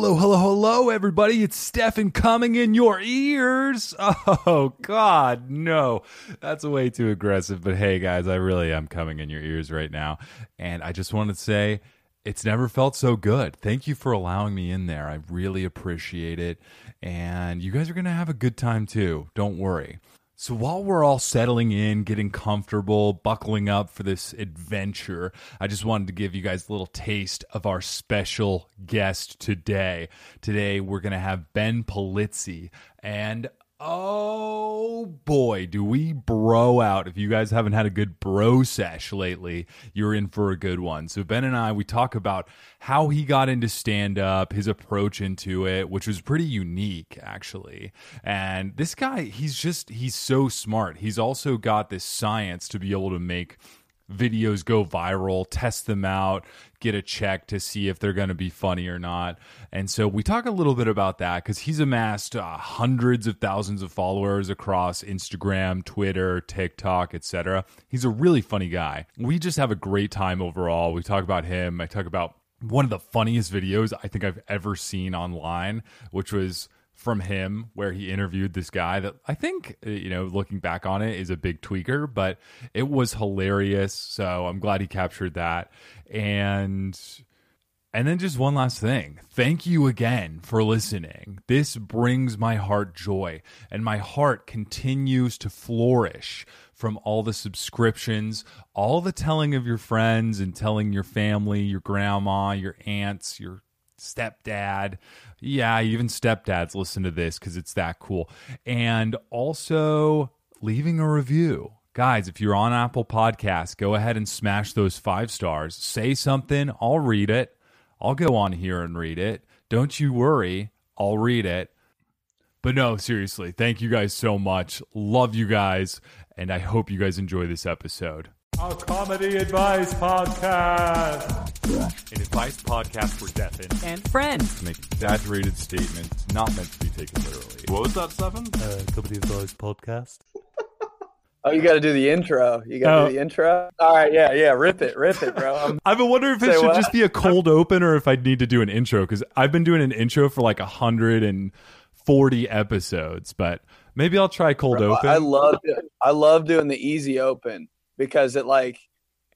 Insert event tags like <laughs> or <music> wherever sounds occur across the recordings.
Hello, hello, hello, everybody. It's Stephen coming in your ears. <laughs> Oh, God, no. That's way too aggressive. But hey, guys, I really am coming in your ears right now. And I just wanted to say, it's never felt so good. Thank you for allowing me in there. I really appreciate it. And you guys are going to have a good time too. Don't worry. So while we're all settling in, getting comfortable, buckling up for this adventure, I just wanted to give you guys a little taste of our special guest today. Today we're going to have Ben Polizzi and Oh boy, do we bro out. If you guys haven't had a good bro sesh lately, you're in for a good one. So, Ben and I, we talk about how he got into stand up, his approach into it, which was pretty unique, actually. And this guy, he's just, he's so smart. He's also got this science to be able to make videos go viral, test them out, get a check to see if they're going to be funny or not. And so we talk a little bit about that because he's amassed uh, hundreds of thousands of followers across Instagram, Twitter, TikTok, etc. He's a really funny guy. We just have a great time overall. We talk about him. I talk about one of the funniest videos I think I've ever seen online, which was from him where he interviewed this guy that I think, uh, you know, looking back on it is a big tweaker, but it was hilarious. So I'm glad he captured that. And and then just one last thing. Thank you again for listening. This brings my heart joy, and my heart continues to flourish from all the subscriptions, all the telling of your friends and telling your family, your grandma, your aunts, your stepdad. Yeah, even stepdads listen to this because it's that cool. And also leaving a review. Guys, if you're on Apple Podcasts, go ahead and smash those five stars. Say something, I'll read it. I'll go on here and read it. Don't you worry, I'll read it. But no, seriously, thank you guys so much. Love you guys, and I hope you guys enjoy this episode. A comedy advice podcast. An advice podcast for deaf and, and friends. to make exaggerated statements not meant to be taken literally. What was that, Seven? uh, Comedy Advice podcast. <laughs> Oh, you got to do the intro. You got to Oh. do the intro. All right, yeah, yeah. Rip it, rip it, bro. <laughs> I'm, I've been wondering if it Say should what? just be a cold open or if I'd need to do an intro because I've been doing an intro for like 140 episodes, but maybe I'll try cold open. I love, I love doing the easy open because it like,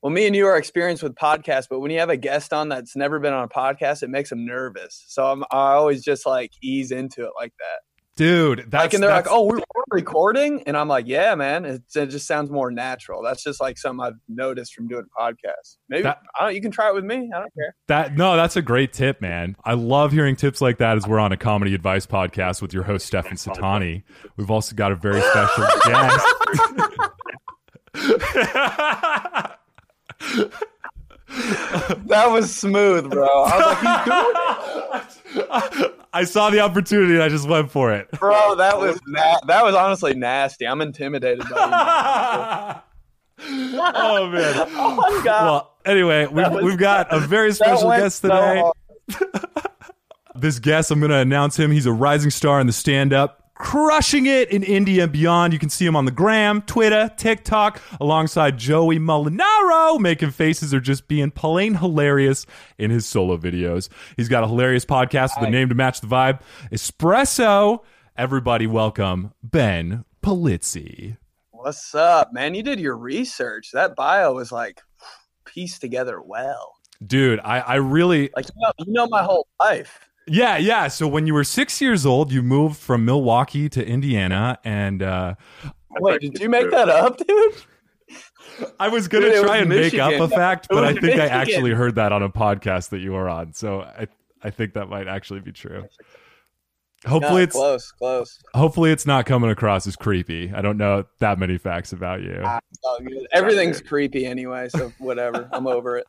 well, me and you are experienced with podcasts, but when you have a guest on that's never been on a podcast, it makes them nervous. So I'm, I always just like ease into it like that. Dude, that's like, and they're like, "Oh, we're, we're recording," and I'm like, "Yeah, man." It, it just sounds more natural. That's just like something I've noticed from doing podcasts. Maybe That- I don't. You can try it with me. I don't care. that no, that's a great tip, man. I love hearing tips like that as we're on a comedy advice podcast with your host Stephen Satani. We've also got a very special <laughs> guest. <laughs> That was smooth, bro. I like, "He's doing it." I saw the opportunity and I just went for it. bro. That was na- that was honestly nasty. I'm intimidated by <laughs> oh man. you. <laughs> oh my god. Well, anyway, we've, was- we've got a very special guest today. hard. this guest, I'm going to announce him. He's a rising star in the stand up, crushing it in Indy and beyond. You can see him on the gram, Twitter, TikTok, alongside Joey Mulinaro, making faces or just being plain hilarious in his solo videos. He's got a hilarious podcast with a name to match the vibe Espresso. Everybody, welcome Ben Polizzi. What's up, man? You did your research. That bio was like pieced together well. Dude, I, I really Like you know, you know my whole life. Yeah, yeah. So when you were six years old, you moved from Milwaukee to Indiana, and uh, Wait, did you make that up, dude? I was gonna Dude, try was and make up a fact, but I think I actually heard that on a podcast that you were on. So I, I think that might actually be true. Hopefully, No, it's close, close. hopefully it's not coming across as creepy. I don't know that many facts about you, It's all. Everything's creepy anyway, so whatever. I'm over it.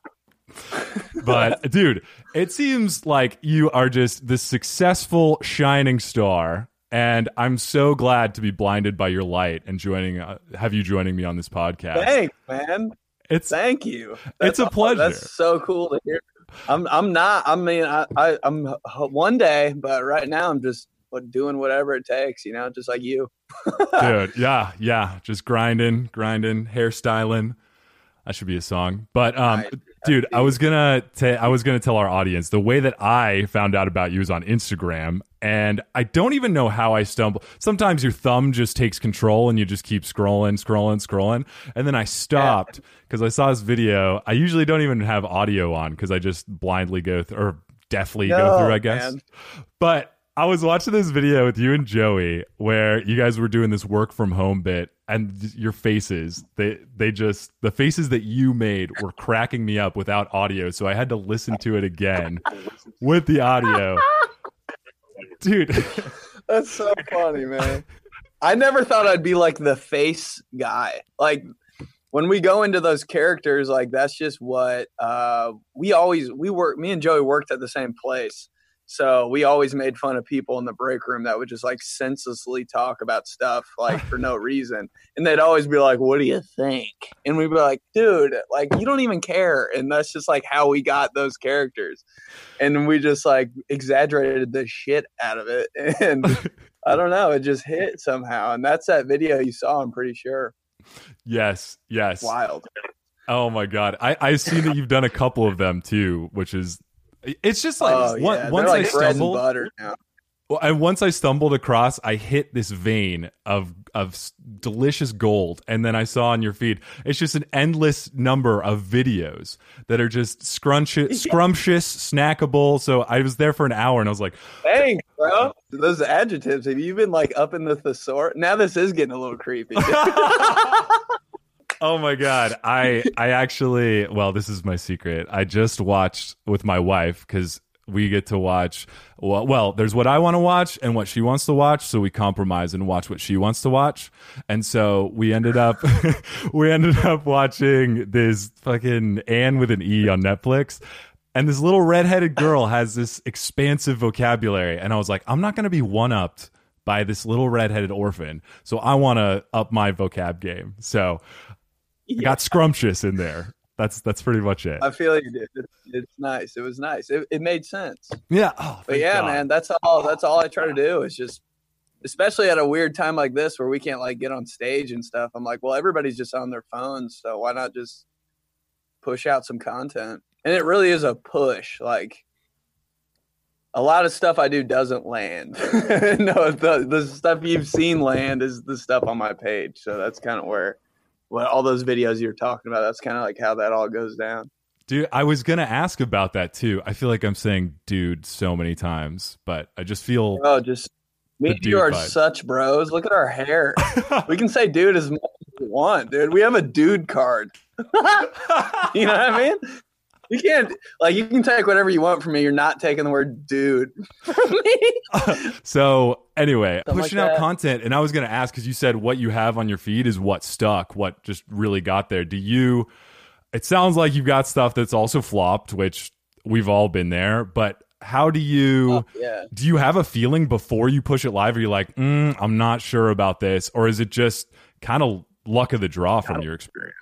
But <laughs> dude, it seems like you are just the successful shining star. And I'm so glad to be blinded by your light and joining, uh, have you joining me on this podcast. Thanks, man. It's Thank you. It's a pleasure. That's so cool to hear. I'm I'm not. I mean, I, I I'm one day, but right now I'm just doing whatever it takes. You know, just like you. <laughs> dude yeah yeah just grinding grinding hairstyling that should be a song but um Right. Dude i was gonna ta- i was gonna tell our audience the way that i found out about you is on instagram and i don't even know how i stumble sometimes your thumb just takes control and you just keep scrolling scrolling scrolling and then i stopped because i saw this video. I usually don't even have audio on because i just blindly go through or deftly go through i guess. man. but I was watching this video with you and Joey where you guys were doing this work from home bit and your faces they they just the faces that you made were cracking me up without audio so I had to listen to it again with the audio. <laughs> Dude, That's so funny, man. I never thought I'd be like the face guy. Like when we go into those characters, like that's just what uh, we always we work. Me and Joey worked at the same place, so we always made fun of people in the break room that would just like senselessly talk about stuff like for no reason, and they'd always be like, "What do you think?" And we'd be like, "Dude, like you don't even care," and that's just like how we got those characters, and we just like exaggerated the shit out of it, <laughs> and. I don't know. It just hit somehow, and that's that video you saw. I'm pretty sure. yes, yes. Wild. Oh my god. I I see that you've done a couple of them too, which is it's just like oh yeah, once like I bread and butter now. Well, and once I stumbled across, I hit this vein of of delicious gold, and then I saw on your feed, it's just an endless number of videos that are just scrumptious, <laughs> scrumptious, snackable. So I was there for an hour, and I was like, Thanks, bro. Those adjectives. Have you been like up in the thesaurus? Now this is getting a little creepy. <laughs> "Oh my god!" I I actually, well, this is my secret. I just watched with my wife because we get to watch. Well, well, there's what I want to watch and what she wants to watch, so we compromise and watch what she wants to watch. And so we ended up <laughs> we ended up watching this fucking Anne with an E on Netflix. And this little redheaded girl has this expansive vocabulary. And I was like, I'm not going to be one upped by this little redheaded orphan. So I want to up my vocab game. So I got scrumptious in there. That's that's pretty much it. I feel you. It's, it's nice. It was nice. It, it made sense. Yeah. Oh, But yeah, God. man, that's all. That's all I try to do is just, especially at a weird time like this where we can't like get on stage and stuff. I'm like, well, everybody's just on their phones, so why not just push out some content? And it really is a push. Like a lot of stuff I do doesn't land. <laughs> no, the, the stuff you've seen land is the stuff on my page. So that's kind of where, what all those videos you're talking about. That's kind of like how that all goes down. Dude, I was gonna ask about that too. I feel like I'm saying dude so many times, but I just feel Oh, just me and you are vibe. such bros. Look at our hair. <laughs> we can say dude as much as we want, dude. We have a dude card. <laughs> you know what I mean? You can't like you can take whatever you want from me. You're not taking the word dude from <laughs> me. so anyway, Something pushing like out that. content, and I was gonna ask because you said what you have on your feed is what stuck, what just really got there. Do you? It sounds like you've got stuff that's also flopped, which we've all been there. But how do you? Oh, yeah. Do you have a feeling before you push it live? Are you like, mm, I'm not sure about this, or is it just kind of luck of the draw from your experience?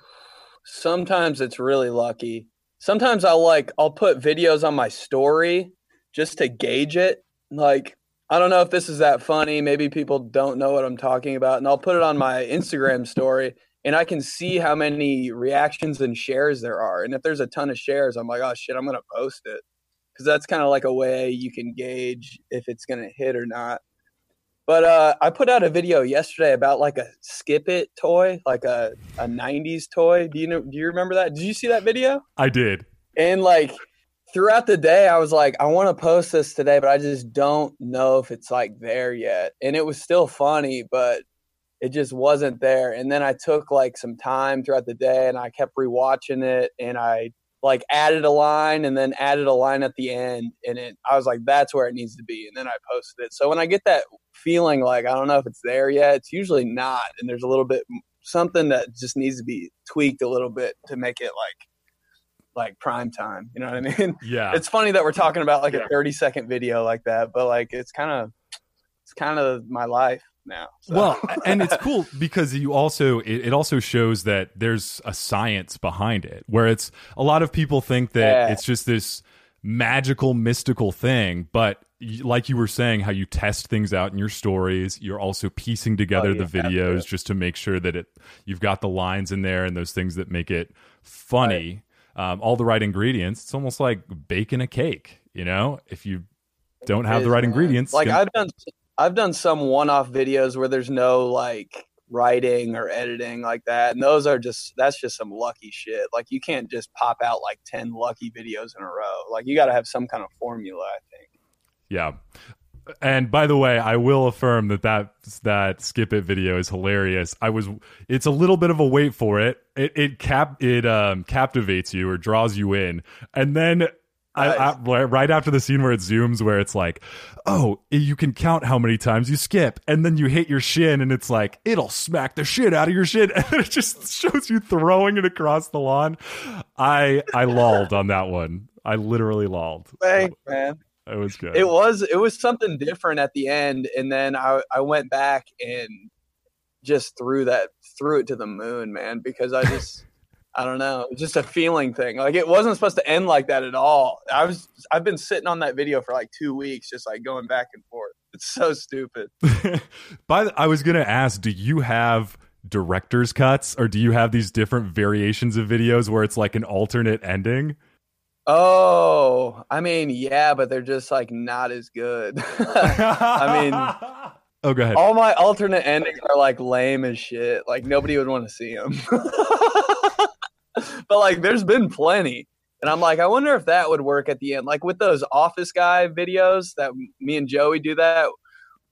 Sometimes it's really lucky. Sometimes I'll like I'll put videos on my story just to gauge it. Like I don't know if this is that funny. Maybe people don't know what I'm talking about, and I'll put it on my Instagram story, and I can see how many reactions and shares there are. And if there's a ton of shares, I'm like, oh shit, I'm gonna post it because that's kind of like a way you can gauge if it's gonna hit or not. But uh, I put out a video yesterday about like a skip it toy, like a, a '90s toy. Do you know? Do you remember that? Did you see that video? I did. And like throughout the day, I was like, I want to post this today, but I just don't know if it's like there yet. And it was still funny, but it just wasn't there. And then I took like some time throughout the day and I kept rewatching it and I like added a line and then added a line at the end and it I was like that's where it needs to be and then I posted it. So when I get that feeling like I don't know if it's there yet, it's usually not and there's a little bit something that just needs to be tweaked a little bit to make it like like prime time. You know what I mean? <laughs> Yeah. It's funny that we're talking about like a 30 second video like that, but like it's kind of it's kind of my life now. So. Well, and it's <laughs> cool because you also it, it also shows that there's a science behind it. Where it's a lot of people think that Yeah. it's just this magical, mystical thing, but like you were saying, how you test things out in your stories, you're also piecing together Oh, the videos just to make sure that it you've got the lines in there and those things that make it funny. um, all the right ingredients, it's almost like baking a cake. You know, if you don't have It the right man. ingredients, Like can- I've done, I've done some one-off videos where there's no like writing or editing like that, and those are just that's just some lucky shit. Like you can't just pop out like ten lucky videos in a row. Like you got to have some kind of formula. I think. Yeah. And by the way, I will affirm that that that skip it video is hilarious. I was it's a little bit of a wait for it. It it cap it um captivates you or draws you in. And then I, I, right after the scene where it zooms where it's like, "Oh, you can count how many times you skip." And then you hit your shin and it's like, "It'll smack the shit out of your shin." <laughs> And it just shows you throwing it across the lawn. I I lolled on that one. I literally lolled. Thanks, man. It was good. It was it was something different at the end, and then I I went back and just threw that threw it to the moon, man, because I just <laughs> I don't know, it was just a feeling thing. Like it wasn't supposed to end like that at all. I was I've been sitting on that video for like two weeks, just like going back and forth. It's so stupid. <laughs> By the, I was gonna ask, do you have director's cuts, or do you have these different variations of videos where it's like an alternate ending? Oh, I mean, yeah, but they're just like not as good. <laughs> I mean, <laughs> oh, go ahead. all my alternate endings are like lame as shit. Like nobody would want to see them. <laughs> but like, there's been plenty, and I'm like, I wonder if that would work at the end. Like with those Office Guy videos that me and Joey do that.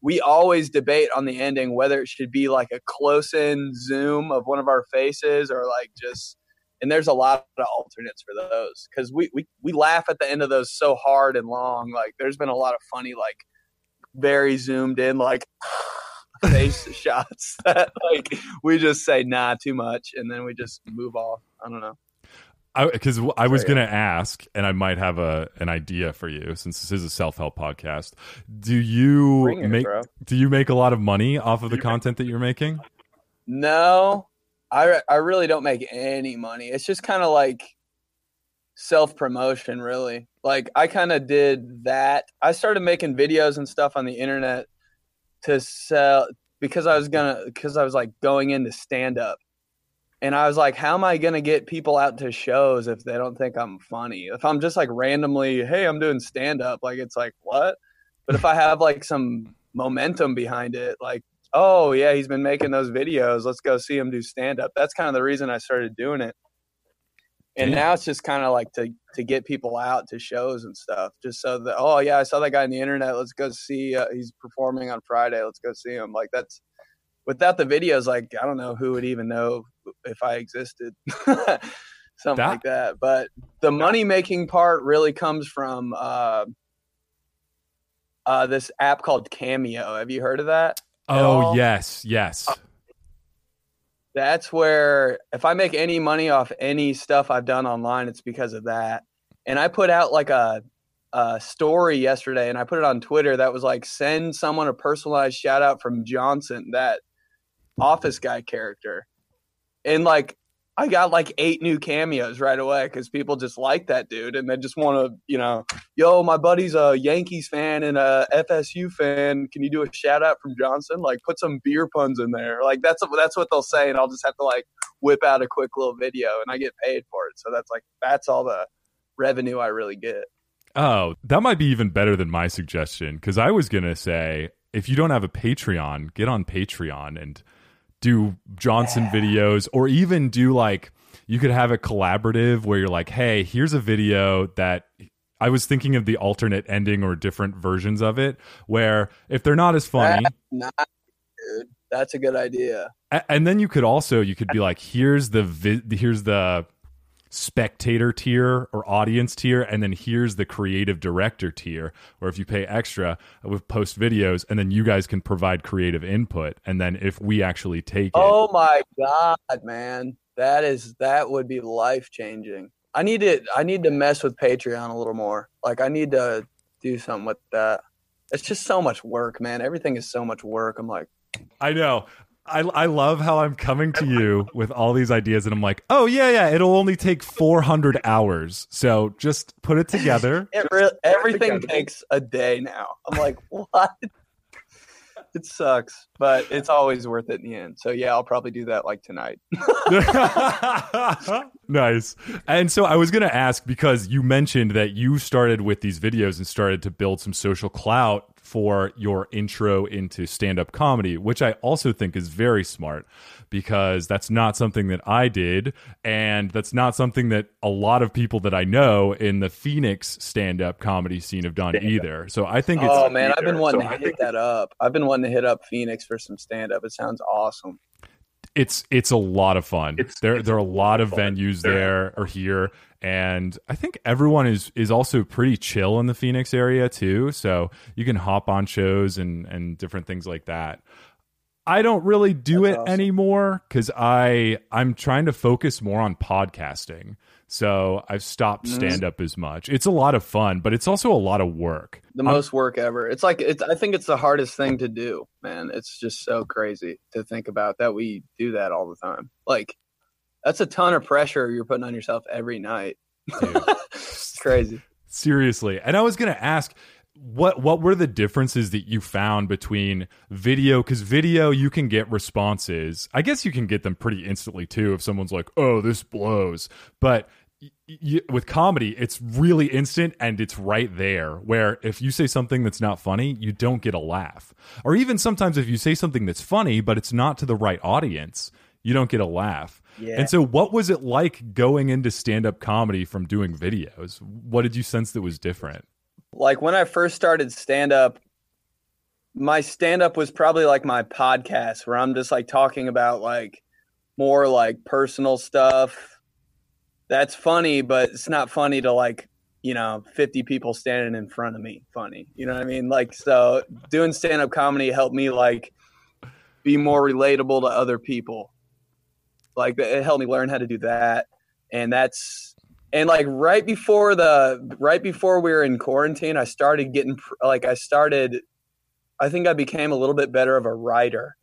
We always debate on the ending whether it should be like a close-in zoom of one of our faces or like just. And there's a lot of alternates for those because we, we we laugh at the end of those so hard and long. Like there's been a lot of funny like very zoomed in like <sighs> face <laughs> shots <laughs> that like we just say nah too much and then we just move off i don't know because I, was gonna ask, and I might have a an idea for you since this is a self help podcast. Do you it, make bro. do you make a lot of money off of the content that you're making? no i i really don't make any money. It's just kind of like self promotion really. Like i kind of did that. I started making videos and stuff on the internet to sell because i was gonna because i was like going into stand up and i was like how am i gonna get people out to shows if they don't think i'm funny? If i'm just like randomly hey i'm doing stand up like it's like what? But if i have like some momentum behind it like oh yeah he's been making those videos. Let's go see him do stand up that's kind of the reason i started doing it. And Yeah. now it's just kind of like to to get people out to shows and stuff just so that oh yeah i saw that guy on the internet. Let's go see uh, he's performing on friday. Let's go see him. Like that's without the videos like i don't know who would even know if i existed. <laughs> Something That- like that. But the money making part really comes from uh, uh, this app called cameo. Have you heard of that? at Oh yes, yes. Uh, that's where if I make any money off any stuff I've done online, it's because of that. And I put out like a, a story yesterday, and I put it on Twitter that was like send someone a personalized shout out from Johnson, that Office guy character, and like I got like eight new cameos right away because people just like that dude, and they just want to, you know, yo, my buddy's a Yankees fan and a FSU fan. Can you do a shout out from Johnson? Like, put some beer puns in there. Like, that's that's what they'll say, and I'll just have to like whip out a quick little video, and I get paid for it. So that's like that's all the revenue I really get. Oh, that might be even better than my suggestion because I was gonna say if you don't have a Patreon, get on Patreon and do Johnson videos, or even do like you could have a collaborative where you're like, hey, here's a video that I was thinking of the alternate ending or different versions of it, where if they're not as funny, Not, dude. That's a good idea. And then you could also you could be like here's the vi- here's the spectator tier or audience tier and then here's the creative director tier or if you pay extra uh, with post videos and then you guys can provide creative input and then if we actually take it Oh my god, man, that is that would be life changing. I need to I need to mess with Patreon a little more. Like I need to do something with that. It's just so much work, man. Everything is so much work. I'm like, I know I, I love how I'm coming to you with all these ideas, and I'm like, oh yeah, yeah, it'll only take 400 hours, so just put it together. <laughs> it re- everything takes a day now. I'm like, <laughs> what? it sucks, but it's always worth it in the end. So yeah, I'll probably do that like tonight. <laughs> nice. And so I was going to ask because you mentioned that you started with these videos and started to build some social clout for your intro into stand up comedy, which I also think is very smart because that's not something that I did. And that's not something that a lot of people that I know in the Phoenix stand up comedy scene have done either. So I think it's. Oh man, I've been wanting to hit that up. I've been wanting to hit up Phoenix for some stand up. It sounds awesome. It's it's a lot of fun. It's- there it's there are a lot of fun. venues There- there or here, and I think everyone is is also pretty chill in the Phoenix area too. So you can hop on shows and and different things like that. I don't really do That's it awesome. anymore because I I'm trying to focus more on podcasting. So I've stopped Mhm. stand up as much. It's a lot of fun, but it's also a lot of work. The I'm- most work ever. It's like it's. I think it's the hardest thing to do, man. It's just so crazy to think about that we do that all the time. Like that's a ton of pressure you're putting on yourself every night. <laughs> It's crazy. Seriously. And I was going to ask what what were the differences that you found between video cuz video you can get responses. I guess you can get them pretty instantly too if someone's like, "Oh, this blows." But y- y- with comedy, it's really instant and it's right there. Where if you say something that's not funny, you don't get a laugh. Or even sometimes if you say something that's funny but it's not to the right audience, you don't get a laugh. Yeah. And so, what was it like going into stand up comedy from doing videos? What did you sense that was different? like when I first started stand up, my stand up was probably like my podcast where I'm just like talking about like more like personal stuff. That's funny, but it's not funny to like, you know, 50 people standing in front of me funny. You know what I mean? Like, so doing stand up comedy helped me like be more relatable to other people. Like, it helped me learn how to do that. And that's, and like right before the right before we were in quarantine i started getting like i started i think i became a little bit better of a writer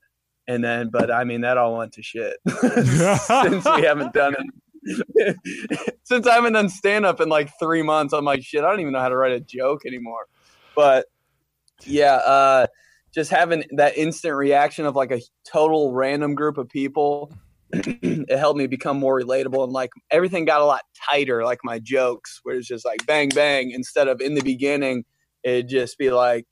and then but i mean that all went to shit <laughs> since we haven't done it <laughs> since i haven't done stand up in like three months i'm like shit i don't even know how to write a joke anymore. But yeah uh just having that instant reaction of like a total random group of people <clears throat> it helped me become more relatable and like everything got a lot tighter like my jokes where it's just like bang bang instead of in the beginning it'd just be like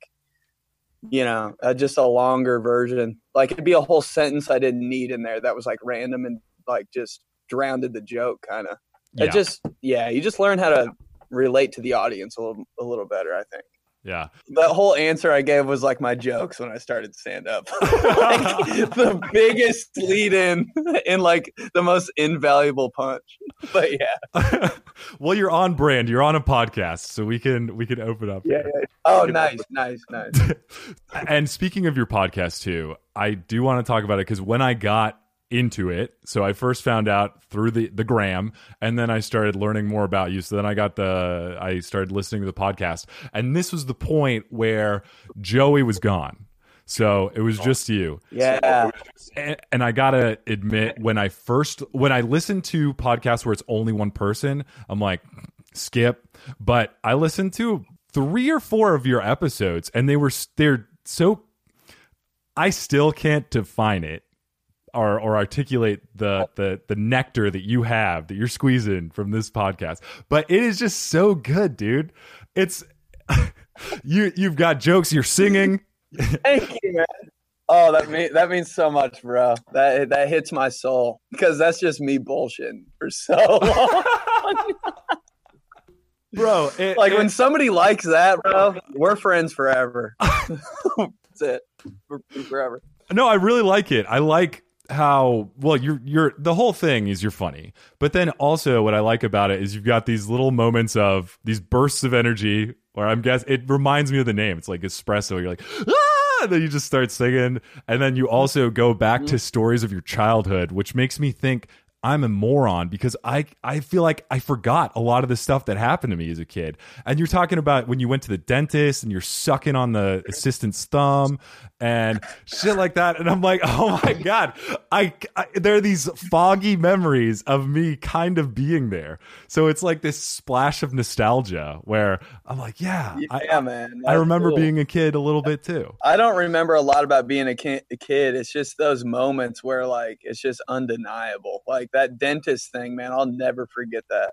you know uh, just a longer version. Like it'd be a whole sentence i didn't need in there that was like random and like just drowned in the joke kind of Yeah. it just yeah you just learn how to relate to the audience a little a little better i think yeah. that whole answer I gave was like my jokes when I started stand up. <laughs> like <laughs> the biggest lead in and like the most invaluable punch. But yeah. <laughs> well, you're on brand. You're on a podcast, so we can we can open up. Yeah. yeah. Oh, nice, nice, nice. and speaking of your podcast too, I do want to talk about it because when I got into it, so I first found out through the the gram, and then I started learning more about you. So then I got the I started listening to the podcast, and this was the point where Joey was gone. So it was just you. Yeah. and, and I gotta admit, when I first when I listen to podcasts where it's only one person, I'm like, skip. But I listened to three or four of your episodes, and they were they're so. I still can't define it or or articulate the oh. the the nectar that you have that you're squeezing from this podcast, but it is just so good, dude. It's <laughs> you you've got jokes, you're singing. <laughs> Thank you, man. Oh, that mean that means so much, bro. That that hits my soul because that's just me bullshitting for so <laughs> long. Bro, it, like it- when somebody likes that, bro, we're friends forever. that's it. We're forever. No, I really like it. I like how well you're you're the whole thing is you're funny. But then also what I like about it is you've got these little moments of these bursts of energy where I'm guess it reminds me of the name. It's like espresso. You're like, ah! And then you just start singing. And then you also go back to stories of your childhood, which makes me think I'm a moron because I I feel like I forgot a lot of the stuff that happened to me as a kid. And you're talking about when you went to the dentist and you're sucking on the assistant's thumb and shit like that. And I'm like, <laughs> oh my god, I, I there are these foggy memories of me kind of being there. So it's like this splash of nostalgia where I'm like, yeah, Yeah, I, man. I remember cool. being a kid a little bit too. I don't remember a lot about being a kid, a kid. It's just those moments where like it's just undeniable. Like that dentist thing, man. I'll never forget that.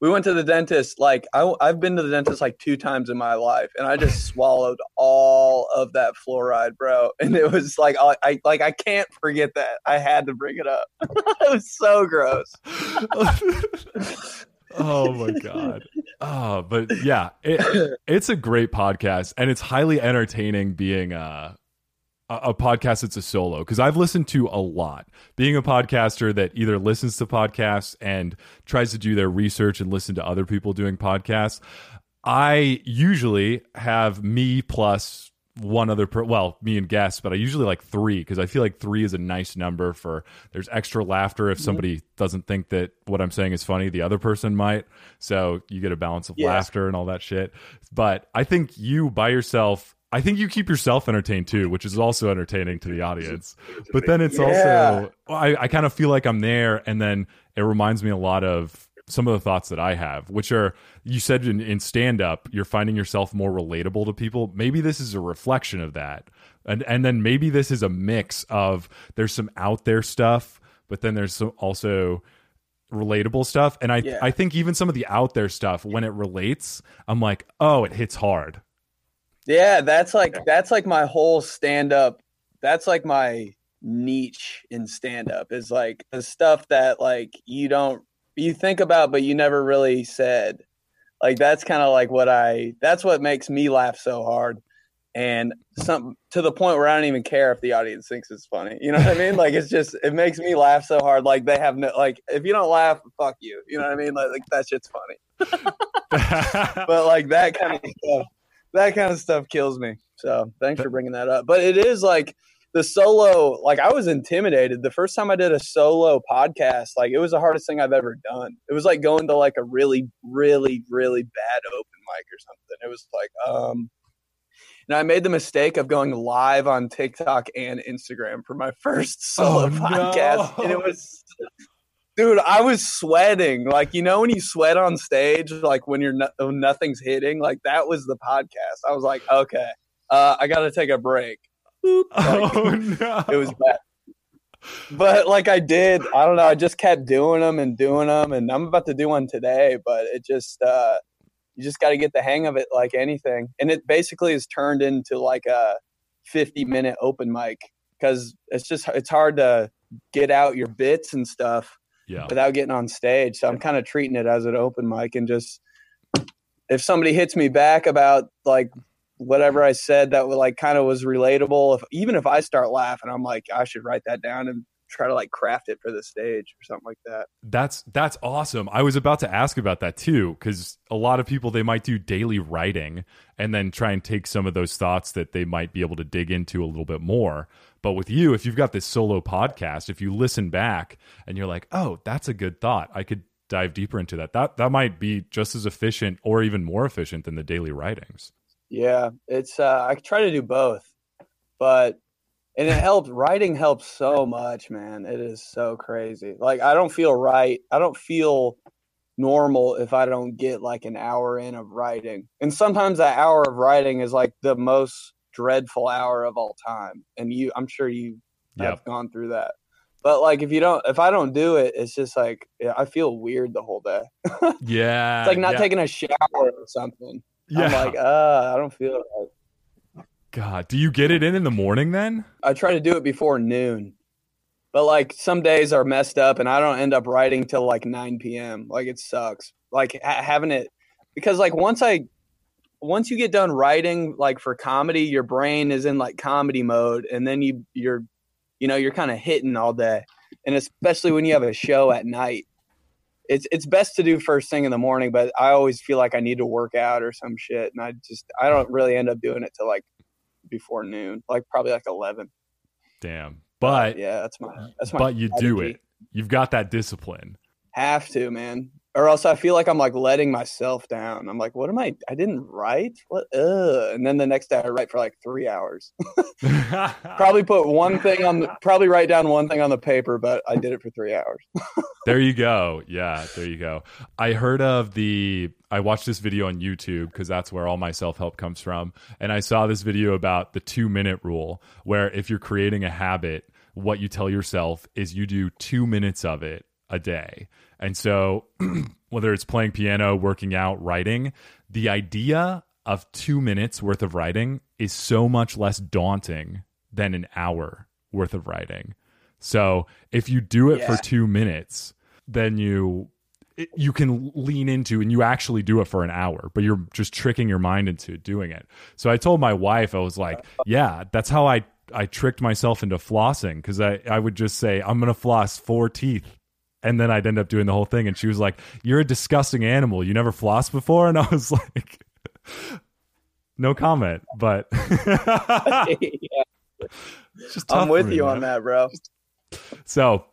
We went to the dentist. Like I, I've been to the dentist like two times in my life, and I just swallowed all of that fluoride, bro. <laughs> And it was like I, I like I can't forget that. I had to bring it up. <laughs> it was so gross. <laughs> oh my god. Oh, but yeah, it, it's a great podcast and it's highly entertaining being a a a podcast that's a solo because I've listened to a lot. Being a podcaster that either listens to podcasts and tries to do their research and listen to other people doing podcasts, I usually have me plus one other per well me and guests but i usually like three because i feel like three is a nice number for there's extra laughter if mm-hmm. somebody doesn't think that what i'm saying is funny the other person might so you get a balance of Yes. laughter and all that shit but i think you by yourself i think you keep yourself entertained too which is also entertaining to the audience but then it's Yeah. also i, I kind of feel like i'm there and then it reminds me a lot of some of the thoughts that I have, which are you said in, in stand up, you're finding yourself more relatable to people. Maybe this is a reflection of that. And and then maybe this is a mix of there's some out there stuff, but then there's some also relatable stuff. And I Yeah. I think even some of the out there stuff, when it relates, I'm like, oh, it hits hard. Yeah, that's like that's like my whole stand up. That's like my niche in stand up is like the stuff that like you don't you think about but you never really said. Like that's kind of like what I that's what makes me laugh so hard. And some to the point where I don't even care if the audience thinks it's funny. You know what I mean? Like it's just it makes me laugh so hard. Like they have no like if you don't laugh, fuck you. You know what I mean? Like, like that shit's funny <laughs> but like that kind of stuff, that kind of stuff kills me. So thanks for bringing that up. But it is like the solo. Like I was intimidated the first time I did a solo podcast. Like it was the hardest thing I've ever done. It was like going to like a really, really, really bad open mic or something. It was like, um, and I made the mistake of going live on TikTok and Instagram for my <laughs> first solo Oh, podcast, and it was dude i was sweating. Like you know when you sweat on stage like when you're no, when nothing's hitting? Like that was the podcast. I was like okay uh, i gotta take a break. <laughs> Like, oh no. it was bad. But like i did i don't know i just kept doing them and doing them and i'm about to do one today but it just uh you just got to get the hang of it like anything. And it basically is turned into like a 50 minute open mic because it's just it's hard to get out your bits and stuff yeah. without getting on stage. So I'm kind of treating it as an open mic and just if somebody hits me back about like whatever I said that would like kind of was relatable, if even if I start laughing, I'm like I should write that down and try to like craft it for the stage or something like that. That's that's awesome. I was about to ask about that too cuz a lot of people they might do daily writing and then try and take some of those thoughts that they might be able to dig into a little bit more. But with you, if you've got this solo podcast, if you listen back and you're like, "Oh, that's a good thought. I could dive deeper into that." That that might be just as efficient or even more efficient than the daily writings. Yeah, it's uh I try to do both. But and it helps writing helps so much, man. It is so crazy. Like I don't feel right. I don't feel normal if I don't get like an hour in of writing. And sometimes that hour of writing is like the most dreadful hour of all time. And you I'm sure you have gone through that. But like if you don't if I don't do it, it's just like I feel weird the whole day. Yeah. <laughs> It's like not yeah, taking a shower or something. Yeah. I'm like, uh, I don't feel right. God, do you get it in in the morning then? I try to do it before noon. But like some days are messed up and I don't end up writing till like 9 p.m. Like it sucks. Like ha- having it because like once I once you get done writing like for comedy, your brain is in like comedy mode and then you you're you know, you're kind of hitting all day. And especially when you have a show at night. It's it's best to do first thing in the morning, but I always feel like I need to work out or some shit and I just I don't really end up doing it till like before noon, like probably like 11. Damn. Uh, but yeah, that's my that's my but you do it. You've got that discipline. Have to, man. Or else I feel like I'm like letting myself down. I'm like, what am I? I didn't write. What? Ugh. And then the next day I write for like three hours. <laughs> probably <laughs> put one thing on. The, probably write down one thing on the paper, but I did it for three hours. there you <laughs> go. Yeah, there you go. I heard of the. I watched this video on YouTube because that's where all my self help comes from, and I saw this video about the two minute rule, where if you're creating a habit, what you tell yourself is you do two minutes of it a day. And so, <clears throat> whether it's playing piano, working out, writing, the idea of two minutes worth of writing is so much less daunting than an hour worth of writing. So, if you do it Yeah. for two minutes, then you you can lean into and you actually do it for an hour but you're just tricking your mind into doing it so i told my wife i was like yeah that's how i i tricked myself into flossing because i i would just say i'm gonna floss four teeth and then i'd end up doing the whole thing and she was like you're a disgusting animal you never flossed before and i was <laughs> like no comment but <laughs> yeah, just I'm with me, you man. on that, bro. so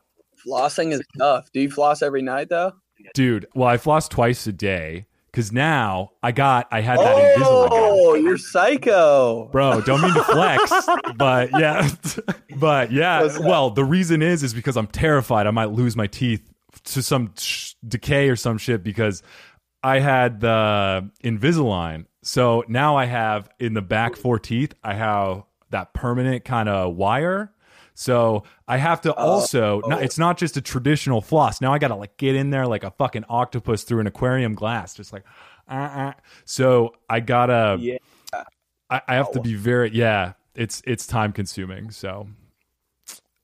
Flossing is tough. Do you floss every night though? dude well i floss twice a day because now i got i had that Invisalign. Oh, you're psycho. bro don't mean to flex <laughs> but yeah <laughs> but yeah well the reason is is because i'm terrified i might lose my teeth to some sh- decay or some shit because i had the invisalign so now i have in the back four teeth i have that permanent kind of wire so I have to also. no, it's not just a traditional floss. Now I got to like get in there like a fucking octopus through an aquarium glass, just like. Uh, uh. So I gotta. Yeah. I, I have to be very yeah. It's it's time consuming. So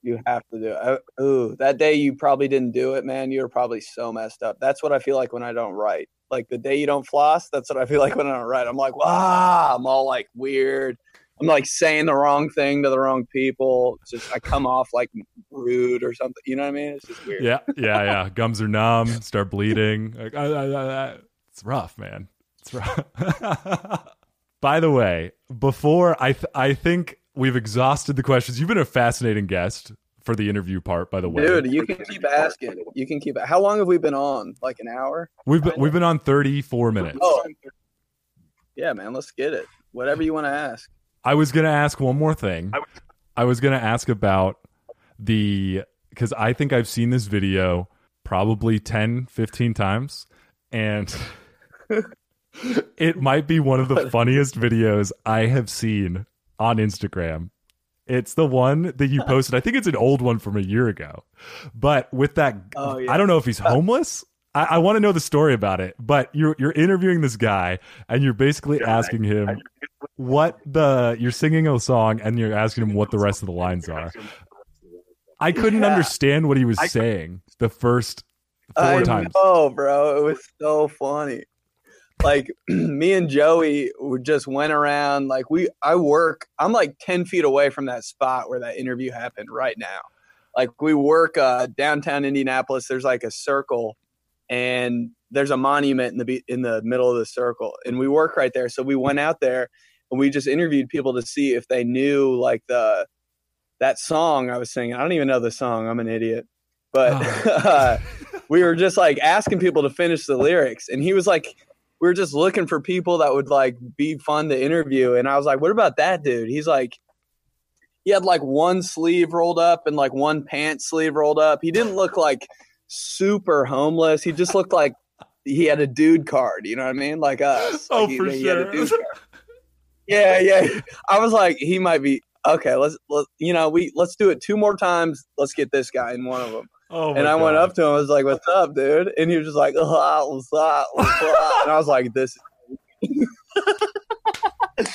You have to do it. I- Ooh, that day you probably didn't do it, man. You were probably so messed up. That's what I feel like when I don't write. Like the day you don't floss, that's what I feel like when I don't write. I'm like, wow, I'm all like weird. I'm like saying the wrong thing to the wrong people. It's just I come off like rude or something. You know what I mean? It's just weird. yeah, yeah, yeah. <laughs> Gums are numb, start bleeding. Like, uh, uh, uh. it's rough, man. It's rough. <laughs> By the way, before I th- I think we've exhausted the questions. You've been a fascinating guest for the interview part. By the way, Dude, you can keep asking. You can keep. How long have we been on? Like an hour? we've been, we've been on thirty four minutes. Oh, yeah, man. Let's get it. Whatever you want to ask. I was going to ask one more thing. I was going to ask about the because I think I've seen this video probably 10, 15 times, and <laughs> it might be one of the funniest videos I have seen on Instagram. It's the one that you <laughs> posted. I think it's an old one from a year ago. But with that, Oh, yeah. I don't know if he's uh, homeless. I, I want to know the story about it. But you're you're interviewing this guy, and you're basically asking him what the you're singing a song, and you're asking him what the rest of the lines are. I couldn't Yeah. understand what he was saying the first four I times. Oh, bro. It was so funny. Like <clears throat> me and Joey would just went around. Like we, I work. I'm like ten feet away from that spot where that interview happened right now. Like we work uh, downtown Indianapolis. There's like a circle, and there's a monument in the in the middle of the circle, and we work right there. So we went out there and we just interviewed people to see if they knew like the that song I was singing. I don't even know the song. I'm an idiot, but. <laughs> uh, we were just like asking people to finish the lyrics and he was like we were just looking for people that would like be fun to interview and i was like what about that dude he's like he had like one sleeve rolled up and like one pant sleeve rolled up he didn't look like super homeless he just looked like he had a dude card you know what i mean like us Oh, Like, he- for he sure. yeah yeah i was like he might be okay let's let you know we let's do it two more times let's get this guy in one of them Oh and I went up to him. I was like, "What's up, dude?" And he was just like, "Ah, what's up, what's up?" And I was like, "This." <laughs>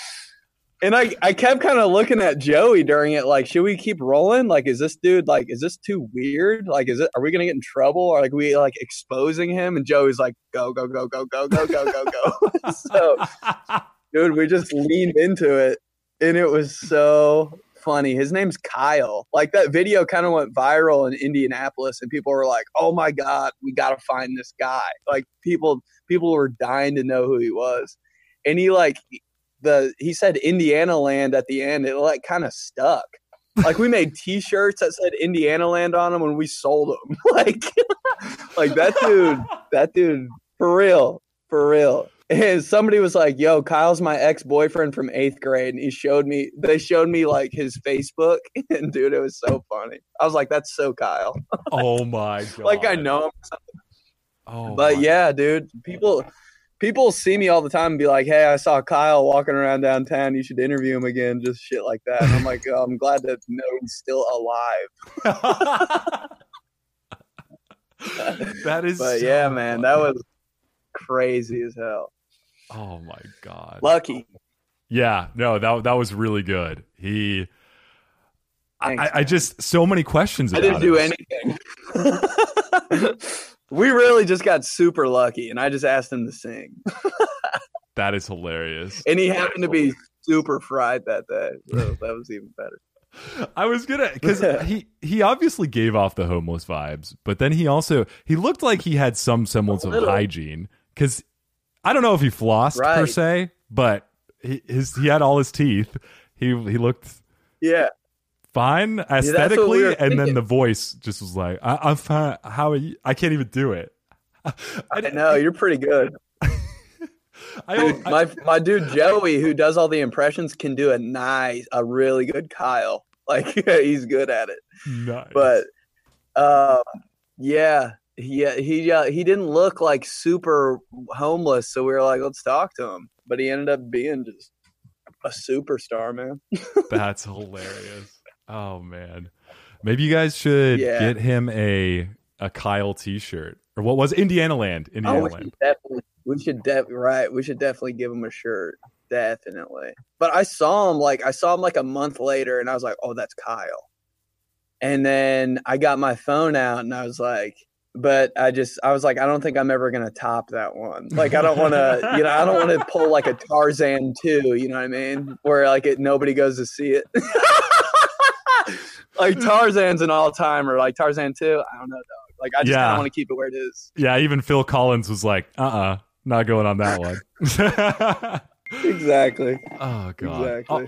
and I, I kept kind of looking at Joey during it, like, should we keep rolling? Like, is this dude like, is this too weird? Like, is it? Are we gonna get in trouble? Or like, we like exposing him? And Joey's like, "Go, go, go, go, go, go, go, go, go." <laughs> so, <laughs> dude, we just leaned into it, and it was so funny. His name's Kyle. Like that video kind of went viral in Indianapolis, and people were like, "Oh my god, we got to find this guy!" Like people, people were dying to know who he was, and he like the he said Indiana land at the end. It like kind of stuck. Like we made T-shirts that said Indiana Land on them, and we sold them. <laughs> like, like that dude, that dude, for real, for real. And somebody was like, "Yo, Kyle's my ex-boyfriend from eighth grade," and he showed me. They showed me like his Facebook, <laughs> and dude, it was so funny. I was like, "That's so Kyle." Oh my god! <laughs> like I know him, Oh, but yeah, dude, people. People see me all the time and be like, "Hey, I saw Kyle walking around downtown. You should interview him again." Just shit like that. And I'm like, oh, "I'm glad to know he's still alive." <laughs> that is. <laughs> But so yeah, man, that was crazy as hell. Oh my god! Lucky. Yeah, no, that that was really good. He, I, Thanks, I, I just so many questions. I didn't do it. anything. <laughs> we really just got super lucky, and I just asked him to sing, <laughs> That is hilarious. and he happened to be super fried that day. So <laughs> that was even better. I was gonna because <laughs> he he obviously gave off the homeless vibes, but then he also he looked like he had some semblance of hygiene because I don't know if he flossed per se, but he his he had all his teeth. He he looked Yeah, fine what we aesthetically, and then the voice just was like, I, "I'm fine. How are you? I can't even do it." I, I <laughs> know you're pretty good. <laughs> I, Dude, I- my my dude Joey, who does all the impressions, can do a nice, a really good Kyle. <laughs> Like he's good at it. nice. But um, yeah, he he uh, he didn't look like super homeless, so we were like, let's talk to him. But he ended up being just a superstar, man. That's hilarious. Oh man. Maybe you guys should Yeah. get him a a Kyle t-shirt. Or what was it? Indiana Land? Oh, Indiana we Land. should definitely, we should def- right. We should definitely give him a shirt, definitely. But I saw him like I saw him like a month later, and I was like, oh, that's Kyle. And then I got my phone out, and I was like, but I just I was like, I don't think I'm ever gonna top that one. Like I don't want to, you know, I don't want to pull like a Tarzan two. You know what I mean? Where like it nobody goes to see it. <laughs> like Tarzan's an all timer. Like Tarzan two, I don't know, dog. Like I just Yeah. kind of want to keep it where it is. Yeah, even Phil Collins was like, uh-uh, not going on that one. <laughs> Exactly. <laughs> oh god. Exactly. Oh,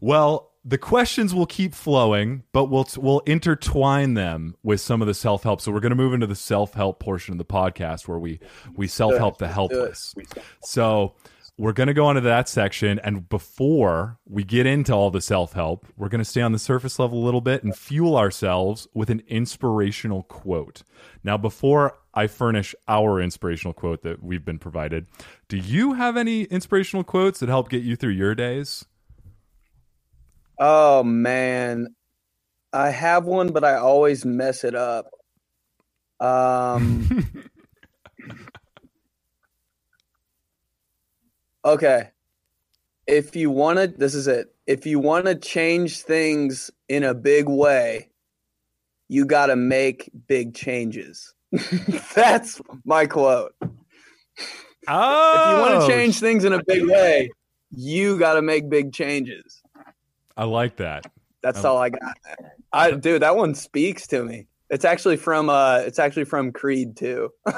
well, the questions will keep flowing, but we'll we'll intertwine them with some of the self-help. So we're going to move into the self-help portion of the podcast where we we self-help the helpless. So we're going to go into that section. And before we get into all the self help, we're going to stay on the surface level a little bit and fuel ourselves with an inspirational quote. Now, before I furnish our inspirational quote that we've been provided, do you have any inspirational quotes that help get you through your days? Oh man, I have one, but I always mess it up. Um. <laughs> okay. If you want to, this is it. If you want to change things in a big way, you got to make big changes. <laughs> That's my quote. Oh, If you want to change things in a big way, you got to make big changes. I like that. That's Oh. all I got. I dude, that one speaks to me. It's actually from uh it's actually from Creed too. <laughs>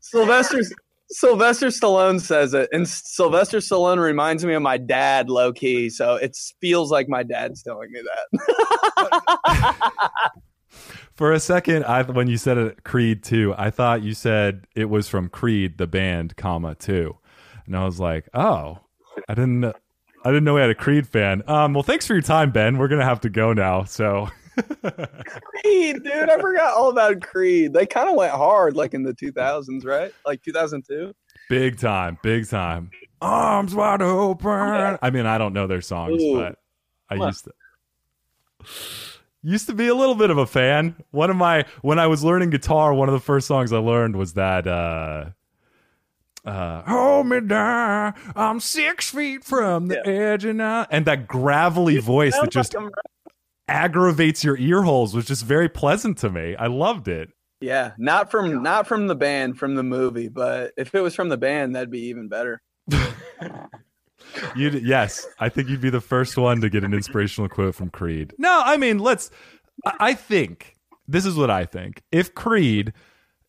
Sylvester Sylvester Stallone says it, and Sylvester Stallone reminds me of my dad, low key. So it feels like my dad's telling me that. <laughs> For a second, I when you said it, Creed two, I thought you said it was from Creed the band, comma two, and I was like, oh, I didn't, I didn't know we had a Creed fan. Um, well, thanks for your time, Ben. We're gonna have to go now. So, <laughs> Creed, dude, I forgot all about Creed. They kind of went hard, like in the 2000s, right? Like 2002. big time, big time. Arms wide open. I mean, I don't know their songs, Ooh. but I Come on. used to. Used to be a little bit of a fan. One of my when I was learning guitar, one of the first songs I learned was that uh uh hold me down. I'm six feet from the edge and I and that gravelly voice that just aggravates your ear holes was just very pleasant to me. I loved it. Yeah, not from not from the band, from the movie. But if it was from the band, that'd be even better. <laughs> You yes, I think you'd be the first one to get an inspirational quote from Creed. No, I mean, let's I I think this is what I think. If Creed